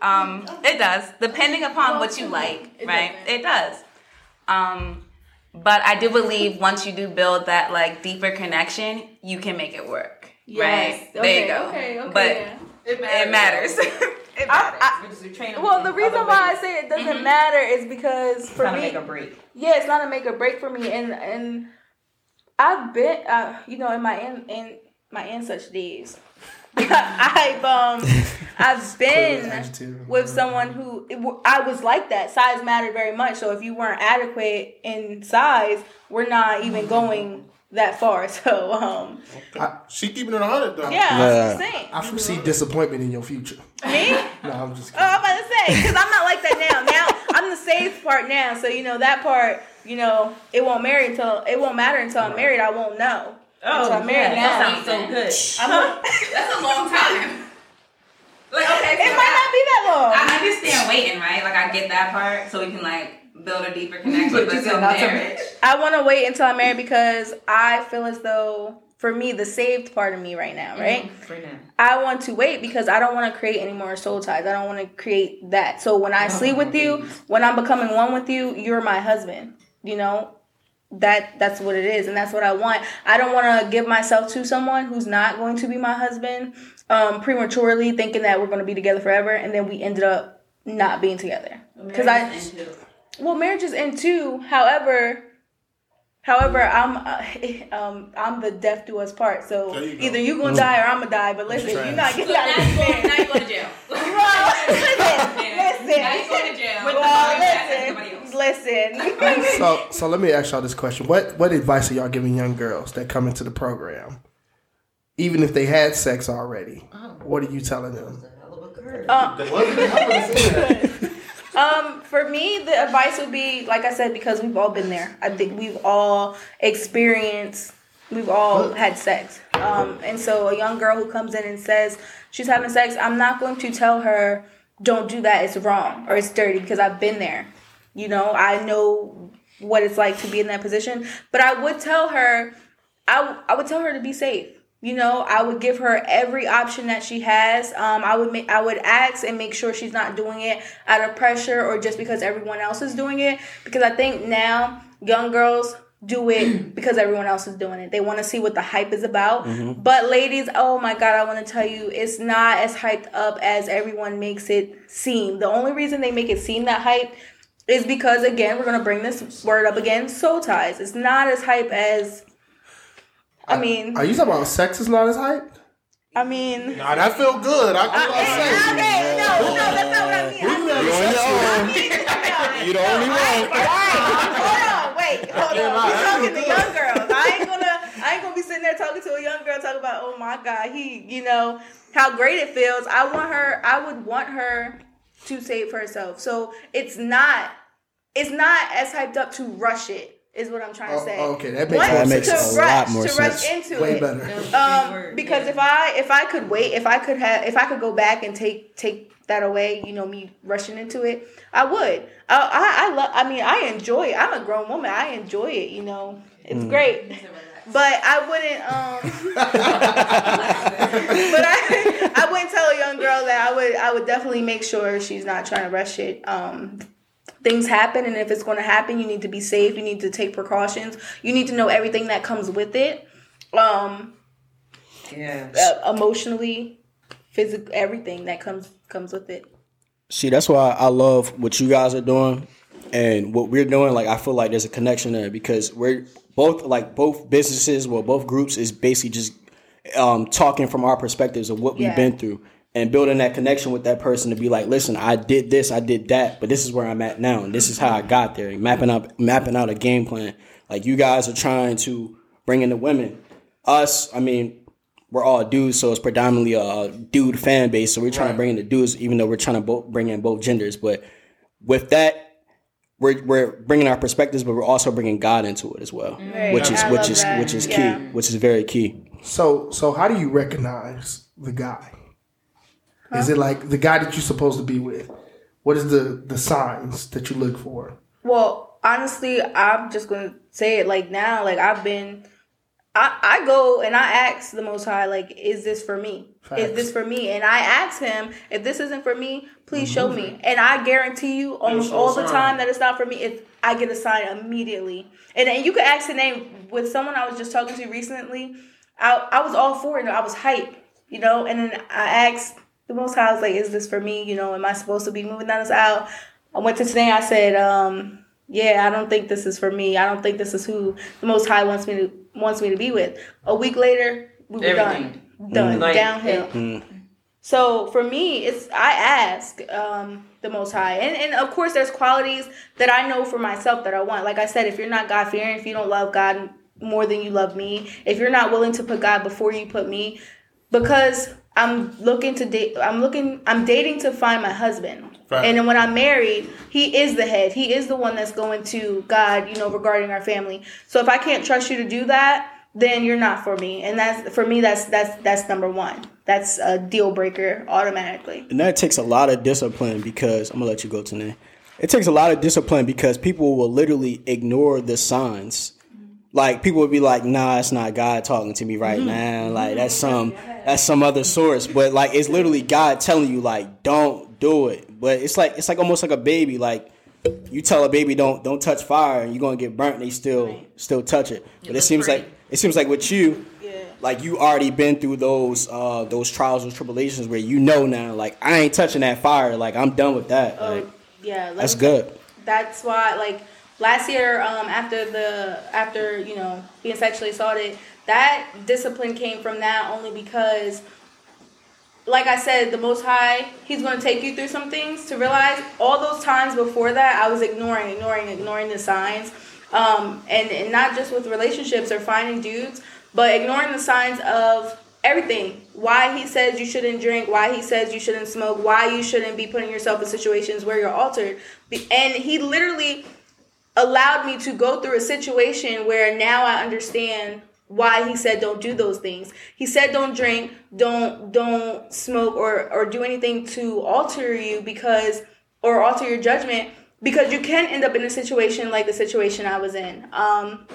Um, it does, depending upon what you like, right? It does. Um, but I do believe once you do build that like deeper connection, you can make it work, right? Yes. there you go. okay, okay, but yeah. it matters. *laughs* it matters. I- Well, the reason why I say it doesn't matter is because for Trying to me, make a break. yeah, it's not a make or break for me, and and I've been, uh, you know, in my in, in my in such days, *laughs* I've um, *laughs* I've been with someone who it, w- I was like that. Size mattered very much. So if you weren't adequate in size, we're not even going that far. *laughs* So um, She keeping it on hundred though. yeah, Yeah. I'm just saying. I foresee disappointment in your future. Me? *laughs* No, I'm just Oh. I'm about to say because I'm not like that now. Now I'm the safe part now, so you know that part. You know, it won't marry until it won't matter until I'm married. I won't know. Oh, until I'm married yeah, that sounds so good. I'm *laughs* That's a long time. Like, okay, it might not be that long. I understand waiting, right? Like, I get that part, so we can like build a deeper connection. But but you till said not to marriage, *laughs* I want to wait until I'm married because I feel as though, for me, the saved part of me right now, right? For now. I want to wait because I don't want to create any more soul ties. I don't want to create that. So when I sleep with you, when I'm becoming one with you, you're my husband. You know, that that's what it is, and that's what I want. I don't want to give myself to someone who's not going to be my husband um, prematurely, thinking that we're going to be together forever, and then we ended up not being together. Because I, well, marriage is in two. However. However, I'm uh, *laughs* um, I'm the death do us part. So There you go. either you gonna die or I'm gonna die. But listen, you're not getting out of this go, now you go to jail. *laughs* Well, listen, Now you go to jail. listen, Well, well, listen, listen. *laughs* So, so let me ask y'all this question: What what advice are y'all giving young girls that come into the program, even if they had sex already? What are you telling them? Um, for me, the advice would be, like I said, because we've all been there. I think we've all experienced, we've all had sex. Um, and so a young girl who comes in and says she's having sex, I'm not going to tell her, don't do that, it's wrong or it's dirty because I've been there. You know, I know what it's like to be in that position. But I would tell her, I, w- I would tell her to be safe. You know, I would give her every option that she has. Um, I would make, I would ask and make sure she's not doing it out of pressure or just because everyone else is doing it. Because I think now young girls do it *clears throat* because everyone else is doing it. They want to see what the hype is about. But ladies, oh my god, I want to tell you, it's not as hyped up as everyone makes it seem. The only reason they make it seem that hype is because again, we're gonna bring this word up again, soul ties. It's not as hype as. I mean, Are you talking about sex is not as hype? I mean. Nah, that feel good. I, I, I say. Okay, no, no, that's not what I mean. I mean, *laughs* You the only one. hold on, wait, hold on. *laughs* We're talking to young girls. I ain't gonna, I ain't gonna be sitting there talking to a young girl talking about, oh my god, he, you know, how great it feels. I want her, I would want her to save herself. So it's not, it's not as hyped up to rush it. Is what I'm trying to Oh, say. okay, that makes Want That makes to a rush, lot more to rush sense. into Way it. better. Um, because if I if I could wait, if I could have, if I could go back and take take that away, you know, me rushing into it, I would. I I, I love. I mean, I enjoy. it. I'm a grown woman. I enjoy it. You know, it's great. But I wouldn't. Um, *laughs* *laughs* but I I wouldn't tell a young girl that I would I would definitely make sure she's not trying to rush it. Um, things happen and if it's going to happen you need to be safe you need to take precautions you need to know everything that comes with it um Yeah. uh, emotionally physical everything that comes comes with it See, that's why I love what you guys are doing and what we're doing. Like, I feel like there's a connection there because we're both like both businesses, well, both groups is basically just um, talking from our perspectives of what we've been through and building that connection with that person to be like, listen, I did this, I did that, but this is where I'm at now, and this is how I got there. Mapping out, mapping out a game plan. Like you guys are trying to bring in the women. Us, I mean, we're all dudes, so it's predominantly a dude fan base. So we're trying to bring in the dudes, even though we're trying to both bring in both genders. But with that, we're we're bringing our perspectives, but we're also bringing God into it as well, mm. Right. which is I which is that. which is Yeah. key, which is very key. So, so how do you recognize the guy? Is it like the guy that you're supposed to be with? What is the the signs that you look for? well honestly i'm just gonna say it like now like i've been I, I go and I ask the Most High, like, is this for me? Is this for me? And I ask him, if this isn't for me, please show mm-hmm. me. And I guarantee you, almost show all the time that it's not for me, if I get a sign immediately. And then you could ask the name with someone I was just talking to recently. I, I was all for it. I was hype, you know. And then I asked the Most High, I was like, is this for me? You know, am I supposed to be moving down this aisle? I went to today. I said, um, yeah, I don't think this is for me. I don't think this is who the Most High wants me to wants me to be with. A week later, we were Everything. done, done, Like, downhill. So for me, it's I ask um, the Most High, and and of course, there's qualities that I know for myself that I want. Like I said, if you're not God fearing, if you don't love God more than you love me, if you're not willing to put God before you put me, because I'm looking to date. I'm looking. I'm dating to find my husband. Right. And then when I'm married, he is the head. He is the one that's going to God, you know, regarding our family. So if I can't trust you to do that, then you're not for me. And that's for me. That's that's that's number one. That's a deal breaker automatically. And that takes a lot of discipline because I'm gonna let you go today. It takes a lot of discipline because people will literally ignore the signs. Mm-hmm. Like people would be like, "Nah, it's not God talking to me right mm-hmm. now. Like that's some mm-hmm. That's some other source." But like it's literally God telling you, like, "Don't do it." But it's like it's like almost like a baby. Like you tell a baby, "Don't don't touch fire," and you're gonna get burnt. And they still still touch it. But it seems like it seems like with you, like you already been through those uh those trials and tribulations where you know now like I ain't touching that fire like I'm done with that like Yeah, let that's good That's why, like last year, um, after the after you know being sexually assaulted, that discipline came from that only because, like I said, the Most High, He's going to take you through some things to realize. All those times before that I was ignoring, ignoring, ignoring the signs, um, and and not just with relationships or finding dudes, but ignoring the signs of everything. Why he says you shouldn't drink why he says you shouldn't smoke why you shouldn't be putting yourself in situations where you're altered. And he literally allowed me to go through a situation where now i understand why he said don't do those things. He said don't drink don't don't smoke or or do anything to alter you because or alter your judgment because you can end up in a situation like the situation i was in. Um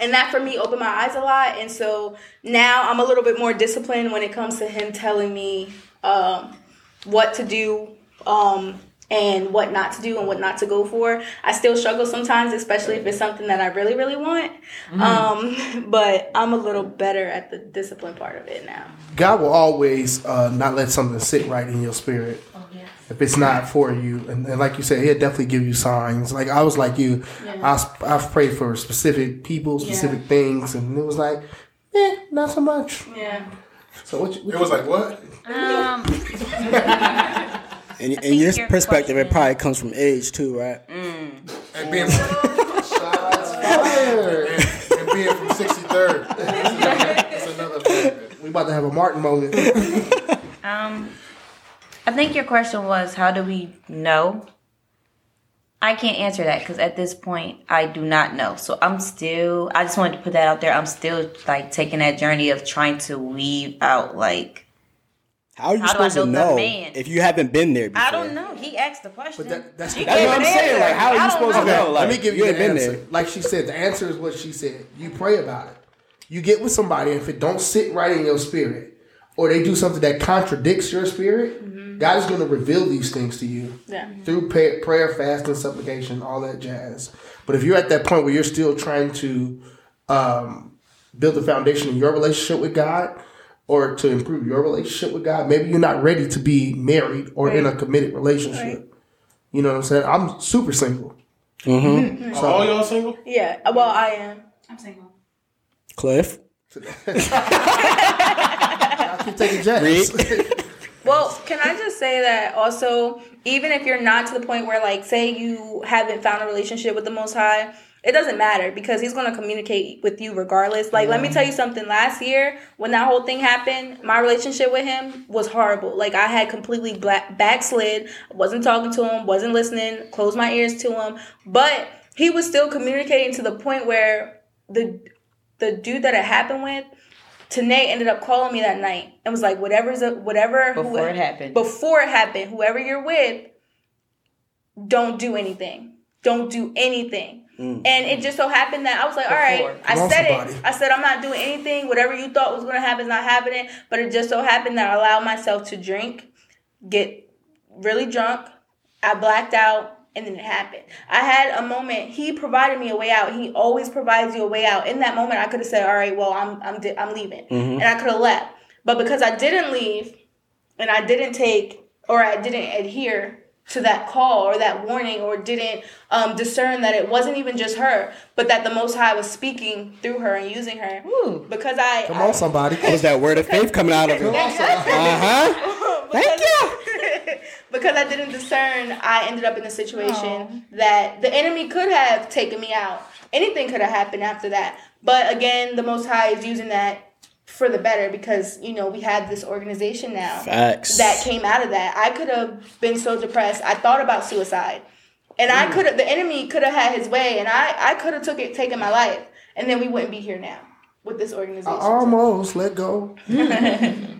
and that for me opened my eyes a lot. And so now i'm a little bit more disciplined when it comes to him telling me um, what to do um, and what not to do and what not to go for i still struggle sometimes especially if it's something that i really really want um, *laughs* but i'm a little better at the discipline part of it now God will always uh, not let something sit right in your spirit. If it's not for you, and, and like you said, he'll definitely give you signs. Like I was like you, I I've prayed for specific people, specific things, and it was like, eh, not so much. yeah So what? You, what It was like what? Um, *laughs* *laughs* and in your your perspective it probably comes from age too right And being and, and being from 63rd. That's another thing. we about to have a Martin moment. *laughs* um, I think your question was, how do we know? I can't answer that because at this point, I do not know. So I'm still, I just wanted to put that out there. I'm still like taking that journey of trying to weave out, like, how are you How do I supposed to know the know man? if you haven't been there before I don't know. He asked the question. that- that's- You that's what I'm saying like how are you don't supposed to know. know like Let me give you you ain't the been answer. there Like she said, the answer is what she said. You pray about it. You get with somebody, and if it don't sit right in your spirit, or they do something that contradicts your spirit, God is going to reveal these things to you Yeah. through pay, prayer, fasting, supplication, all that jazz. But if you're at that point where you're still trying to um, build the foundation in your relationship with God, or to improve your relationship with God, maybe you're not ready to be married or in a committed relationship. You know what I'm saying? I'm super single. Mm-hmm. Mm-hmm. Are all y'all single? yeah uh, well i am I'm single. cliff I keep taking jabs. *laughs* Well, can I just say that also, even if you're not to the point where, like, say you haven't found a relationship with the Most High, it doesn't matter because He's going to communicate with you regardless. Like, let me tell you something. Last year, when that whole thing happened, my relationship with Him was horrible. Like, I had completely black, backslid, wasn't talking to Him, wasn't listening, closed my ears to Him, but He was still communicating to the point where the the dude that it happened with. Tanae ended up calling me that night and was like, "Whatever's a, whatever Before it happened. before it happened, whoever you're with, don't do anything. Don't do anything." Mm. And it just so happened that I was like, "All right,". I said somebody. it. I said I'm not doing anything. Whatever you thought was going to happen is not happening. But it just so happened that I allowed myself to drink, get really drunk. I blacked out. And then it happened. I had a moment. He provided me a way out. He always provides you a way out. In that moment, I could have said, "All right, well, I'm I'm di- I'm leaving," mm-hmm. and I could have left. But because I didn't leave, and I didn't take or I didn't adhere to that call or that warning or didn't um, discern that it wasn't even just her, but that the Most High was speaking through her and using her. Ooh. Because I, Come I- on, somebody. *laughs* what was that word of faith coming out of it *laughs* uh-huh Thank you. *laughs* because I didn't discern, I ended up in a situation that the enemy could have taken me out. Anything could have happened after that. But again, the Most High is using that for the better because you know we had this organization now Facts. that came out of that. I could have been so depressed. I thought about suicide, and Mm. I could have. The enemy could have had his way, and I I could have took it, taken my life, and then we wouldn't be here now with this organization. I almost let go. *laughs*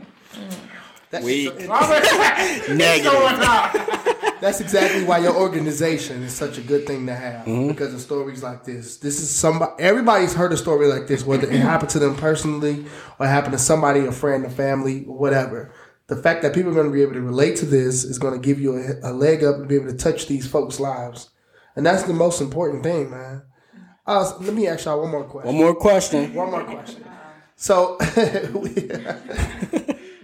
That's, Weak. What's *laughs* *laughs* Negative. *laughs* that's exactly why your organization is such a good thing to have Mm-hmm. because of stories like this. This is somebody. Everybody's heard a story like this, whether it happened to them personally or it happened to somebody, a friend, a family, whatever. The fact that people are going to be able to relate to this is going to give you a, a leg up to be able to touch these folks' lives, and that's the most important thing, man. Uh, let me ask y'all one more question. One more question. One more question. So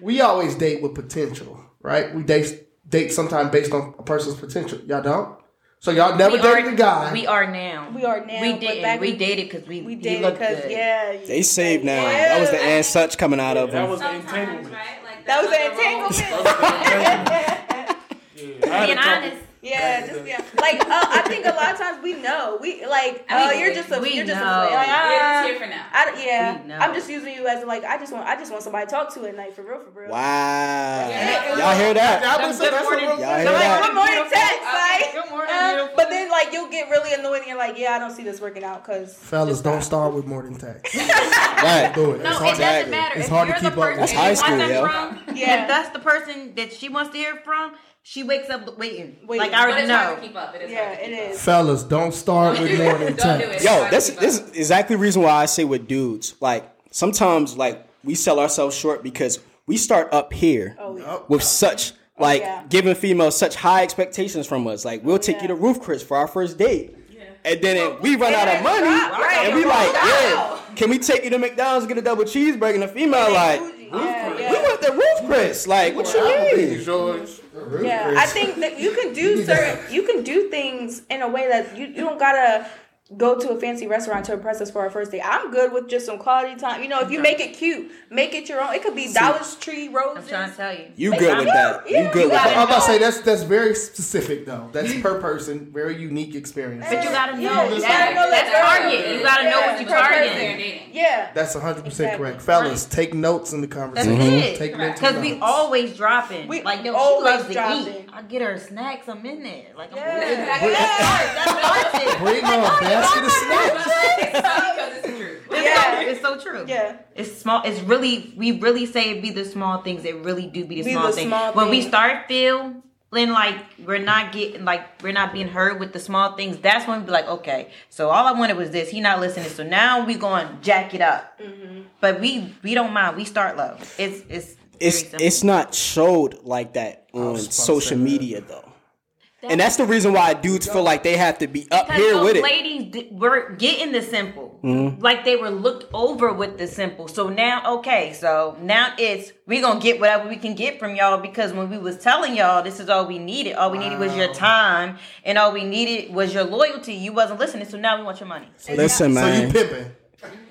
we, we always date with potential, right? We date date sometimes based on a person's potential. Y'all don't. So y'all never We dated are, a guy. we are now. We are now, We didn't. back we dated because we we he did because good. yeah, They saved now. Yeah. That was the and such coming out of them. That was the entanglement. right? Like that was an the entanglement. *laughs* Yeah, I had a Being honest, Yeah, just yeah. Like uh, I think a lot of times we know. We like I uh, mean, you're just a we you're just a, know. like, You're ah, just here for now. I, yeah, I'm just using you as like I just want I just want somebody to talk to at night for real for real. Wow. Yeah. Y'all hear that? Yeah, I was saying that's what morning. I'm Y'all hear Like, that? good morning, text, Okay, like, good morning, uh, but then like you'll get really annoyed and you're like, yeah, I don't see this working out because Fellas, don't start with more than text. *laughs* Right. Do it. No, It's it hard to- doesn't matter. It's hard to you're keep up. That's high school, them yo. Yeah. If that's the person that she wants to hear from, she wakes up waiting. Waiting. Like I But already it's know. hard to keep up. It is yeah, hard to it keep up. Fellas, don't start *laughs* with more than Don't do text. it. Yo, Try to this keep this up. is exactly the reason why I say with dudes, like sometimes like we sell ourselves short because we start up here Oh, yeah. with oh, such like yeah. giving females such high expectations from us. Like we'll take you to Ruth's Chris for our first date. And then it- we run out of money, Right. and we like, Wow. yeah, can we take you to McDonald's and get a double cheeseburger? And the female like, Yeah, we yeah. want the Ruth's Chris. Like, what you Applebee's, mean? George. Yeah, I think that you can do *laughs* certain, you can do things in a way that you, you don't gotta go to a fancy restaurant to impress us for our first date. I'm good with just some quality time. You know, if you make it cute, make it your own. It could be Dollar Tree roses. I'm trying to tell you. You good with that? You good you with gotta that? I'm about to say that's that's very specific though. That's per person, very unique experience. But you gotta know Yeah, you that. gotta know that's that target. You gotta know what you're per person. targeting. Yeah, That's 100 percent Exactly. correct, fellas. Take notes in the That's conversation. it. Take mental Because we notes. always dropping. We like yo, always she loves to dropping. eat. I get her snacks. I'm in there. Like I'm Yeah. Bring- That's starts it. Bring on a basket of snacks. Because it's the truth. Yeah. so, it's so true. Yeah. It's small. It's really. We really say it be the small things. It really do be the Be small the things. small when we things. start feeling like we're not getting like we're not being heard with the small things, that's when we be like, okay, so all I wanted was this. He not listening. So now we going to jack it up. Mm-hmm. But we we don't mind. We start low. It's it's It's it's not showed like that on was about to social media that. media though. And that's the reason why dudes feel like they have to be up here those with it. ladies di- were getting the simple, Mm-hmm. like they were looked over with the simple. So now, okay, so now it's we gonna get whatever we can get from y'all because when we was telling y'all this is all we needed, all we needed was your time, and all we needed was your loyalty. You wasn't listening, so now we want your money. Listen, man. So you man. pimping.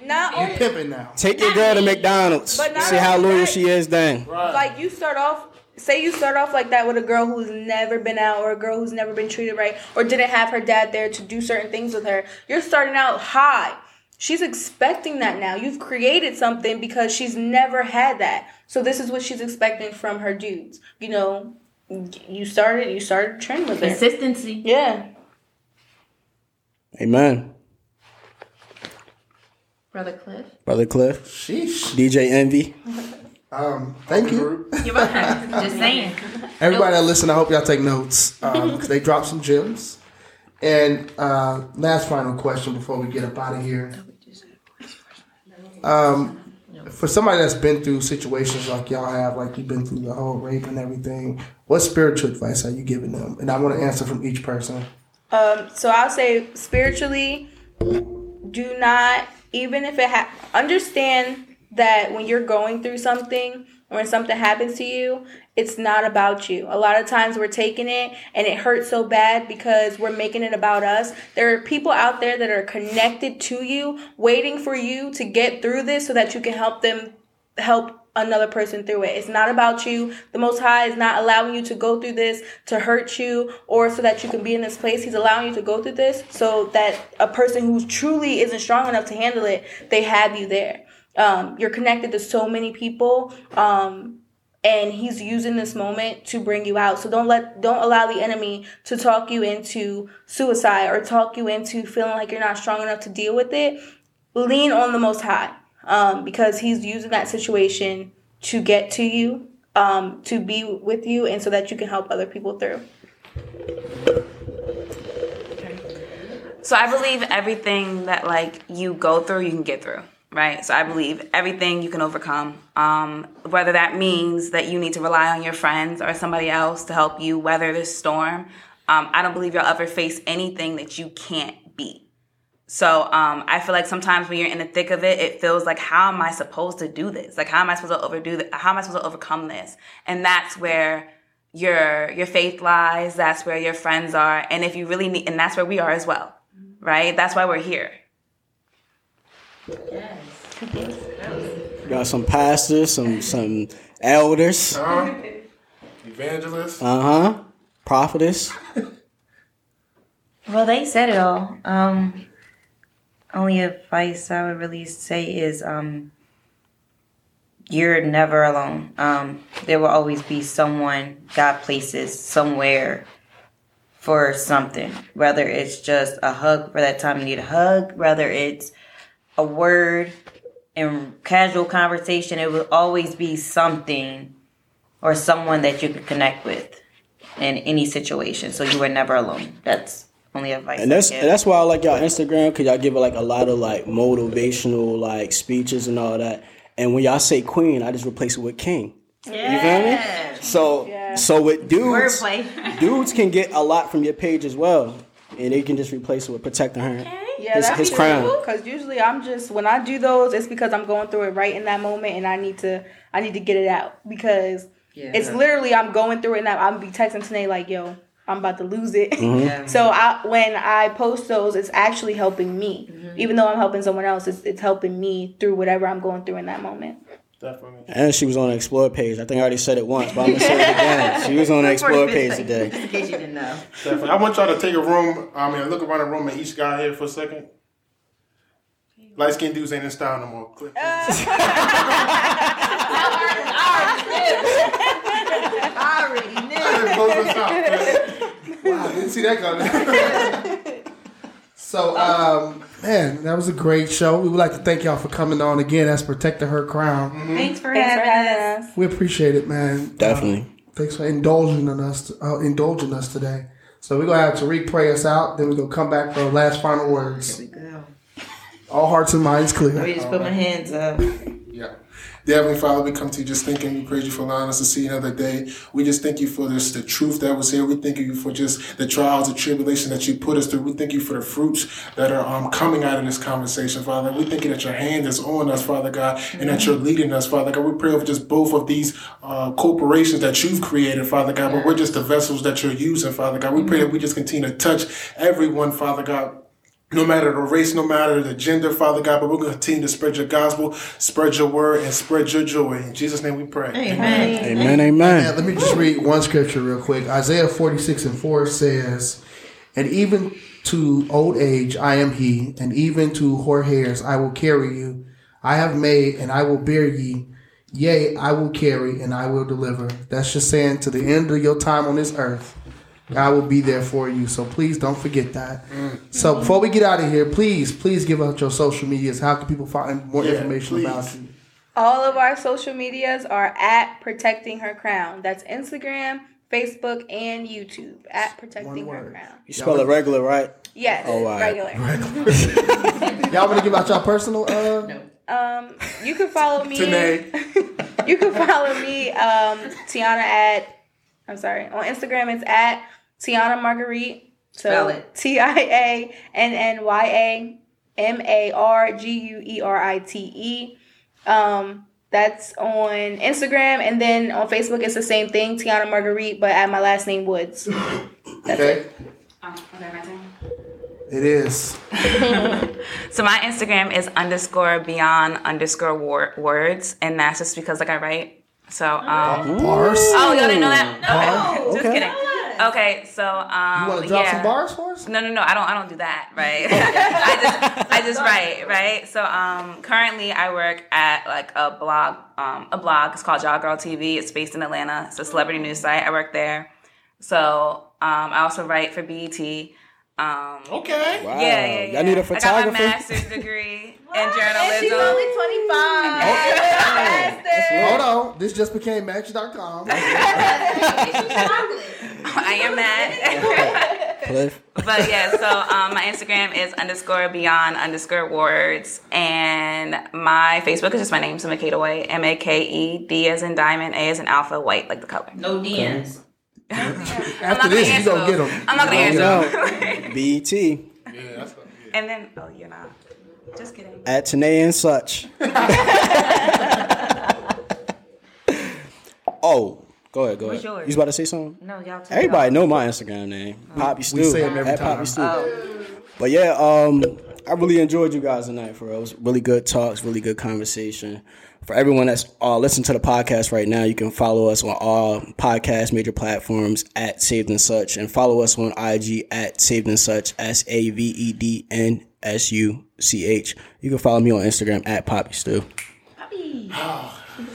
not You only pimping now. Take your girl to McDonald's. But See how loyal that- she is then. like you start off say you start off like that with a girl who's never been out or a girl who's never been treated right or didn't have her dad there to do certain things with her you're starting out high she's expecting that now you've created something because she's never had that so this is what she's expecting from her dudes you know you started you started training with her Consistency. yeah Amen. Brother Cliff. Brother Cliff. Sheesh. DJ Envy. *laughs* Um, thank you. You're welcome. *laughs* Just saying. Everybody that listen, I hope y'all take notes because they dropped some gems. And uh, last final question before we get up out of here. Um, for somebody that's been through situations like y'all have, like you've been through the whole rape and everything, what spiritual advice are you giving them? And I want to answer from each person. Um, so I'll say spiritually, do not even if it ha- understand that when you're going through something or when something happens to you, it's not about you. A lot of times we're taking it and it hurts so bad because we're making it about us. There are people out there that are connected to you, waiting for you to get through this so that you can help them help another person through it. It's not about you. The Most High is not allowing you to go through this to hurt you or so that you can be in this place. He's allowing you to go through this so that a person who truly isn't strong enough to handle it, they have you there. Um, you're connected to so many people. Um, and he's using this moment to bring you out. So don't let don't allow the enemy to talk you into suicide or talk you into feeling like you're not strong enough to deal with it. Lean on the most high. Um, because he's using that situation to get to you, um, to be with you and so that you can help other people through. So I believe everything that like you go through, you can get through, right? So I believe everything you can overcome. Um, whether that means that you need to rely on your friends or somebody else to help you weather this storm. Um, I don't believe you'll ever face anything that you can't beat. So um, I feel like sometimes when you're in the thick of it, it feels like, how am I supposed to do this? Like, how am I supposed to overdo that? How am I supposed to overcome this? And that's where your your faith lies. That's where your friends are. And if you really need, and that's where we are as well, right? That's why we're here. Got some pastors, some some elders. Huh? Evangelist. Uh huh. Prophetess. Well, they said it all. Um, only advice I would really say is um, you're never alone. Um, there will always be someone, God places somewhere for something. Whether it's just a hug for that time you need a hug, whether it's a word in casual conversation, it will always be something or someone that you can connect with in any situation. So you were never alone. That's only advice. And that's and that's why I like y'all Instagram because y'all give it like a lot of like motivational like speeches and all that. And when y'all say queen, I just replace it with king. You feel me? So so with dudes, *laughs* dudes can get a lot from your page as well, and they can just replace it with protecting her. Yeah, His- that's his true. crown. Because usually I'm just when I do those, it's because I'm going through it right in that moment, and I need to I need to get it out because it's literally I'm going through it, now. I'm be texting today like, "Yo, I'm about to lose it." Mm-hmm. so I when I post those, it's actually helping me, even though I'm helping someone else. It's it's helping me through whatever I'm going through in that moment. Definitely. And she was on the Explore page. I think I already said it once, but I'm gonna say it again. *laughs* She was on the Explore page today. Just in case you didn't know. Definitely. I want y'all to take a room. I mean, look around the room at each guy here for a second. Light skinned dudes ain't in style no more. Click. *laughs* I already knew. Close this out, man. *laughs* Wow, I didn't see that coming. So, um, man, that was a great show. We would like to thank y'all for coming on again. That's protecting her crown. Thanks for Thanks for having us. having us. We appreciate it, man. Definitely. Uh, thanks for indulging in us, uh, indulging us today. So we're gonna have Tariq pray us out. Then we're gonna come back for the last final words. All hearts and minds clear. Let me clear. just put my hands up. Dear Heavenly Father, we come to you just thanking you, praise you for allowing us to see another day. We just thank you for this, the truth that was here. We thank you for just the trials and tribulation that you put us through. We thank you for the fruits that are um, coming out of this conversation, Father. We thank you that your hand is on us, Father God, and that you're leading us, Father God. We pray over just both of these uh, corporations that you've created, Father God, but we're just the vessels that you're using, Father God. We pray that we just continue to touch everyone, Father God no matter the race, no matter the gender, Father God, but we're going to continue to spread your gospel, spread your word, and spread your joy. In Jesus' name we pray. Amen. Amen. Yeah, Amen. let me just read one scripture real quick. Isaiah 46 and 4 says, And even to old age I am he, and even to hoar hairs I will carry you. I have made, and I will bear ye. Yea, I will carry, and I will deliver. That's just saying to the end of your time on this earth, God will be there for you. So please don't forget that. So before we get out of here, please, please give out your social medias. How can people find more Yeah, information please. about you? All of our social medias are at protecting her crown. That's Instagram, Facebook, and YouTube at protecting her crown. You spell it regular, right? Yes, Oh, wow. regular. *laughs* *laughs* Y'all want to give out your personal? Uh, Um, you can follow me. Today. *laughs* you can follow me, um, Tiana at. I'm sorry. On Instagram, it's at Tiana Marguerite. So Spell it. T I A N N Y A M A R G U E R I T E. Um, that's on Instagram, and then on Facebook, it's the same thing, Tiana Marguerite, but at my last name Woods. *laughs* That's okay. it. Oh, okay, my turn. It is. *laughs* So my Instagram is underscore beyond underscore wor- words, and that's just because like I write. So um, Bars. oh, y'all didn't know that? Okay, just Okay. kidding. Okay, so um, You want to drop yeah. some bars for us? No, no, no. I don't. I don't do that. Right. *laughs* *laughs* I just, I just write. Right. So, um, currently I work at like a blog, um, a blog. It's called Jaw Girl TV. It's based in Atlanta. It's a celebrity news site. I work there. So, um, I also write for BET. Um, Okay. Wow. yeah, yeah, yeah. Y'all need a I got my master's degree in journalism. And journalism. she's only 25. Hold on. This just became Match.com. *laughs* I am that. *laughs* Cliff. but yeah, so um, my Instagram is underscore beyond underscore words, and my Facebook is just my name, so Makeda White, M A K E D as in diamond, A as in alpha, white like the color. No DMs. After this, you gonna get them. I'm not gonna You answer. know, them. *laughs* BET Yeah, that's yeah. and then, oh, you're not. Just kidding. at Tanae and such. *laughs* oh, go ahead, go What's ahead. yours? You was about to say something? No, y'all. Everybody y'all. know my Instagram name, Poppy Stew. We say say 'em every at time. Poppy Stew. But yeah, um, I really enjoyed you guys tonight. For real, it was really good talks, really good conversation. For everyone that's uh, listening to the podcast right now, you can follow us on all podcast major platforms at Saved and Such, and follow us on IG at Saved and Such S A V E D N S U C H. You can follow me on Instagram at Poppy Stew. Poppy.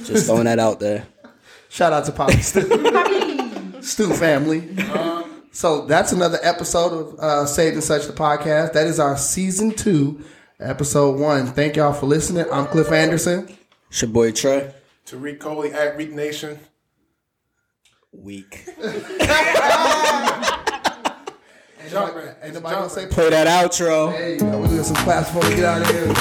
Just throwing that out there. Shout out to Poppy Stu. Stu family. So that's another episode of uh, Saved and Such the podcast. That is our season two, episode one. Thank y'all for listening. I'm Cliff Anderson. It's your boy Trey. Tariq Coley at Reek Nation. Weak. *laughs* Ain't nobody, ain't nobody gonna say Play that outro. Hey, you know, we got some class before we get out of here.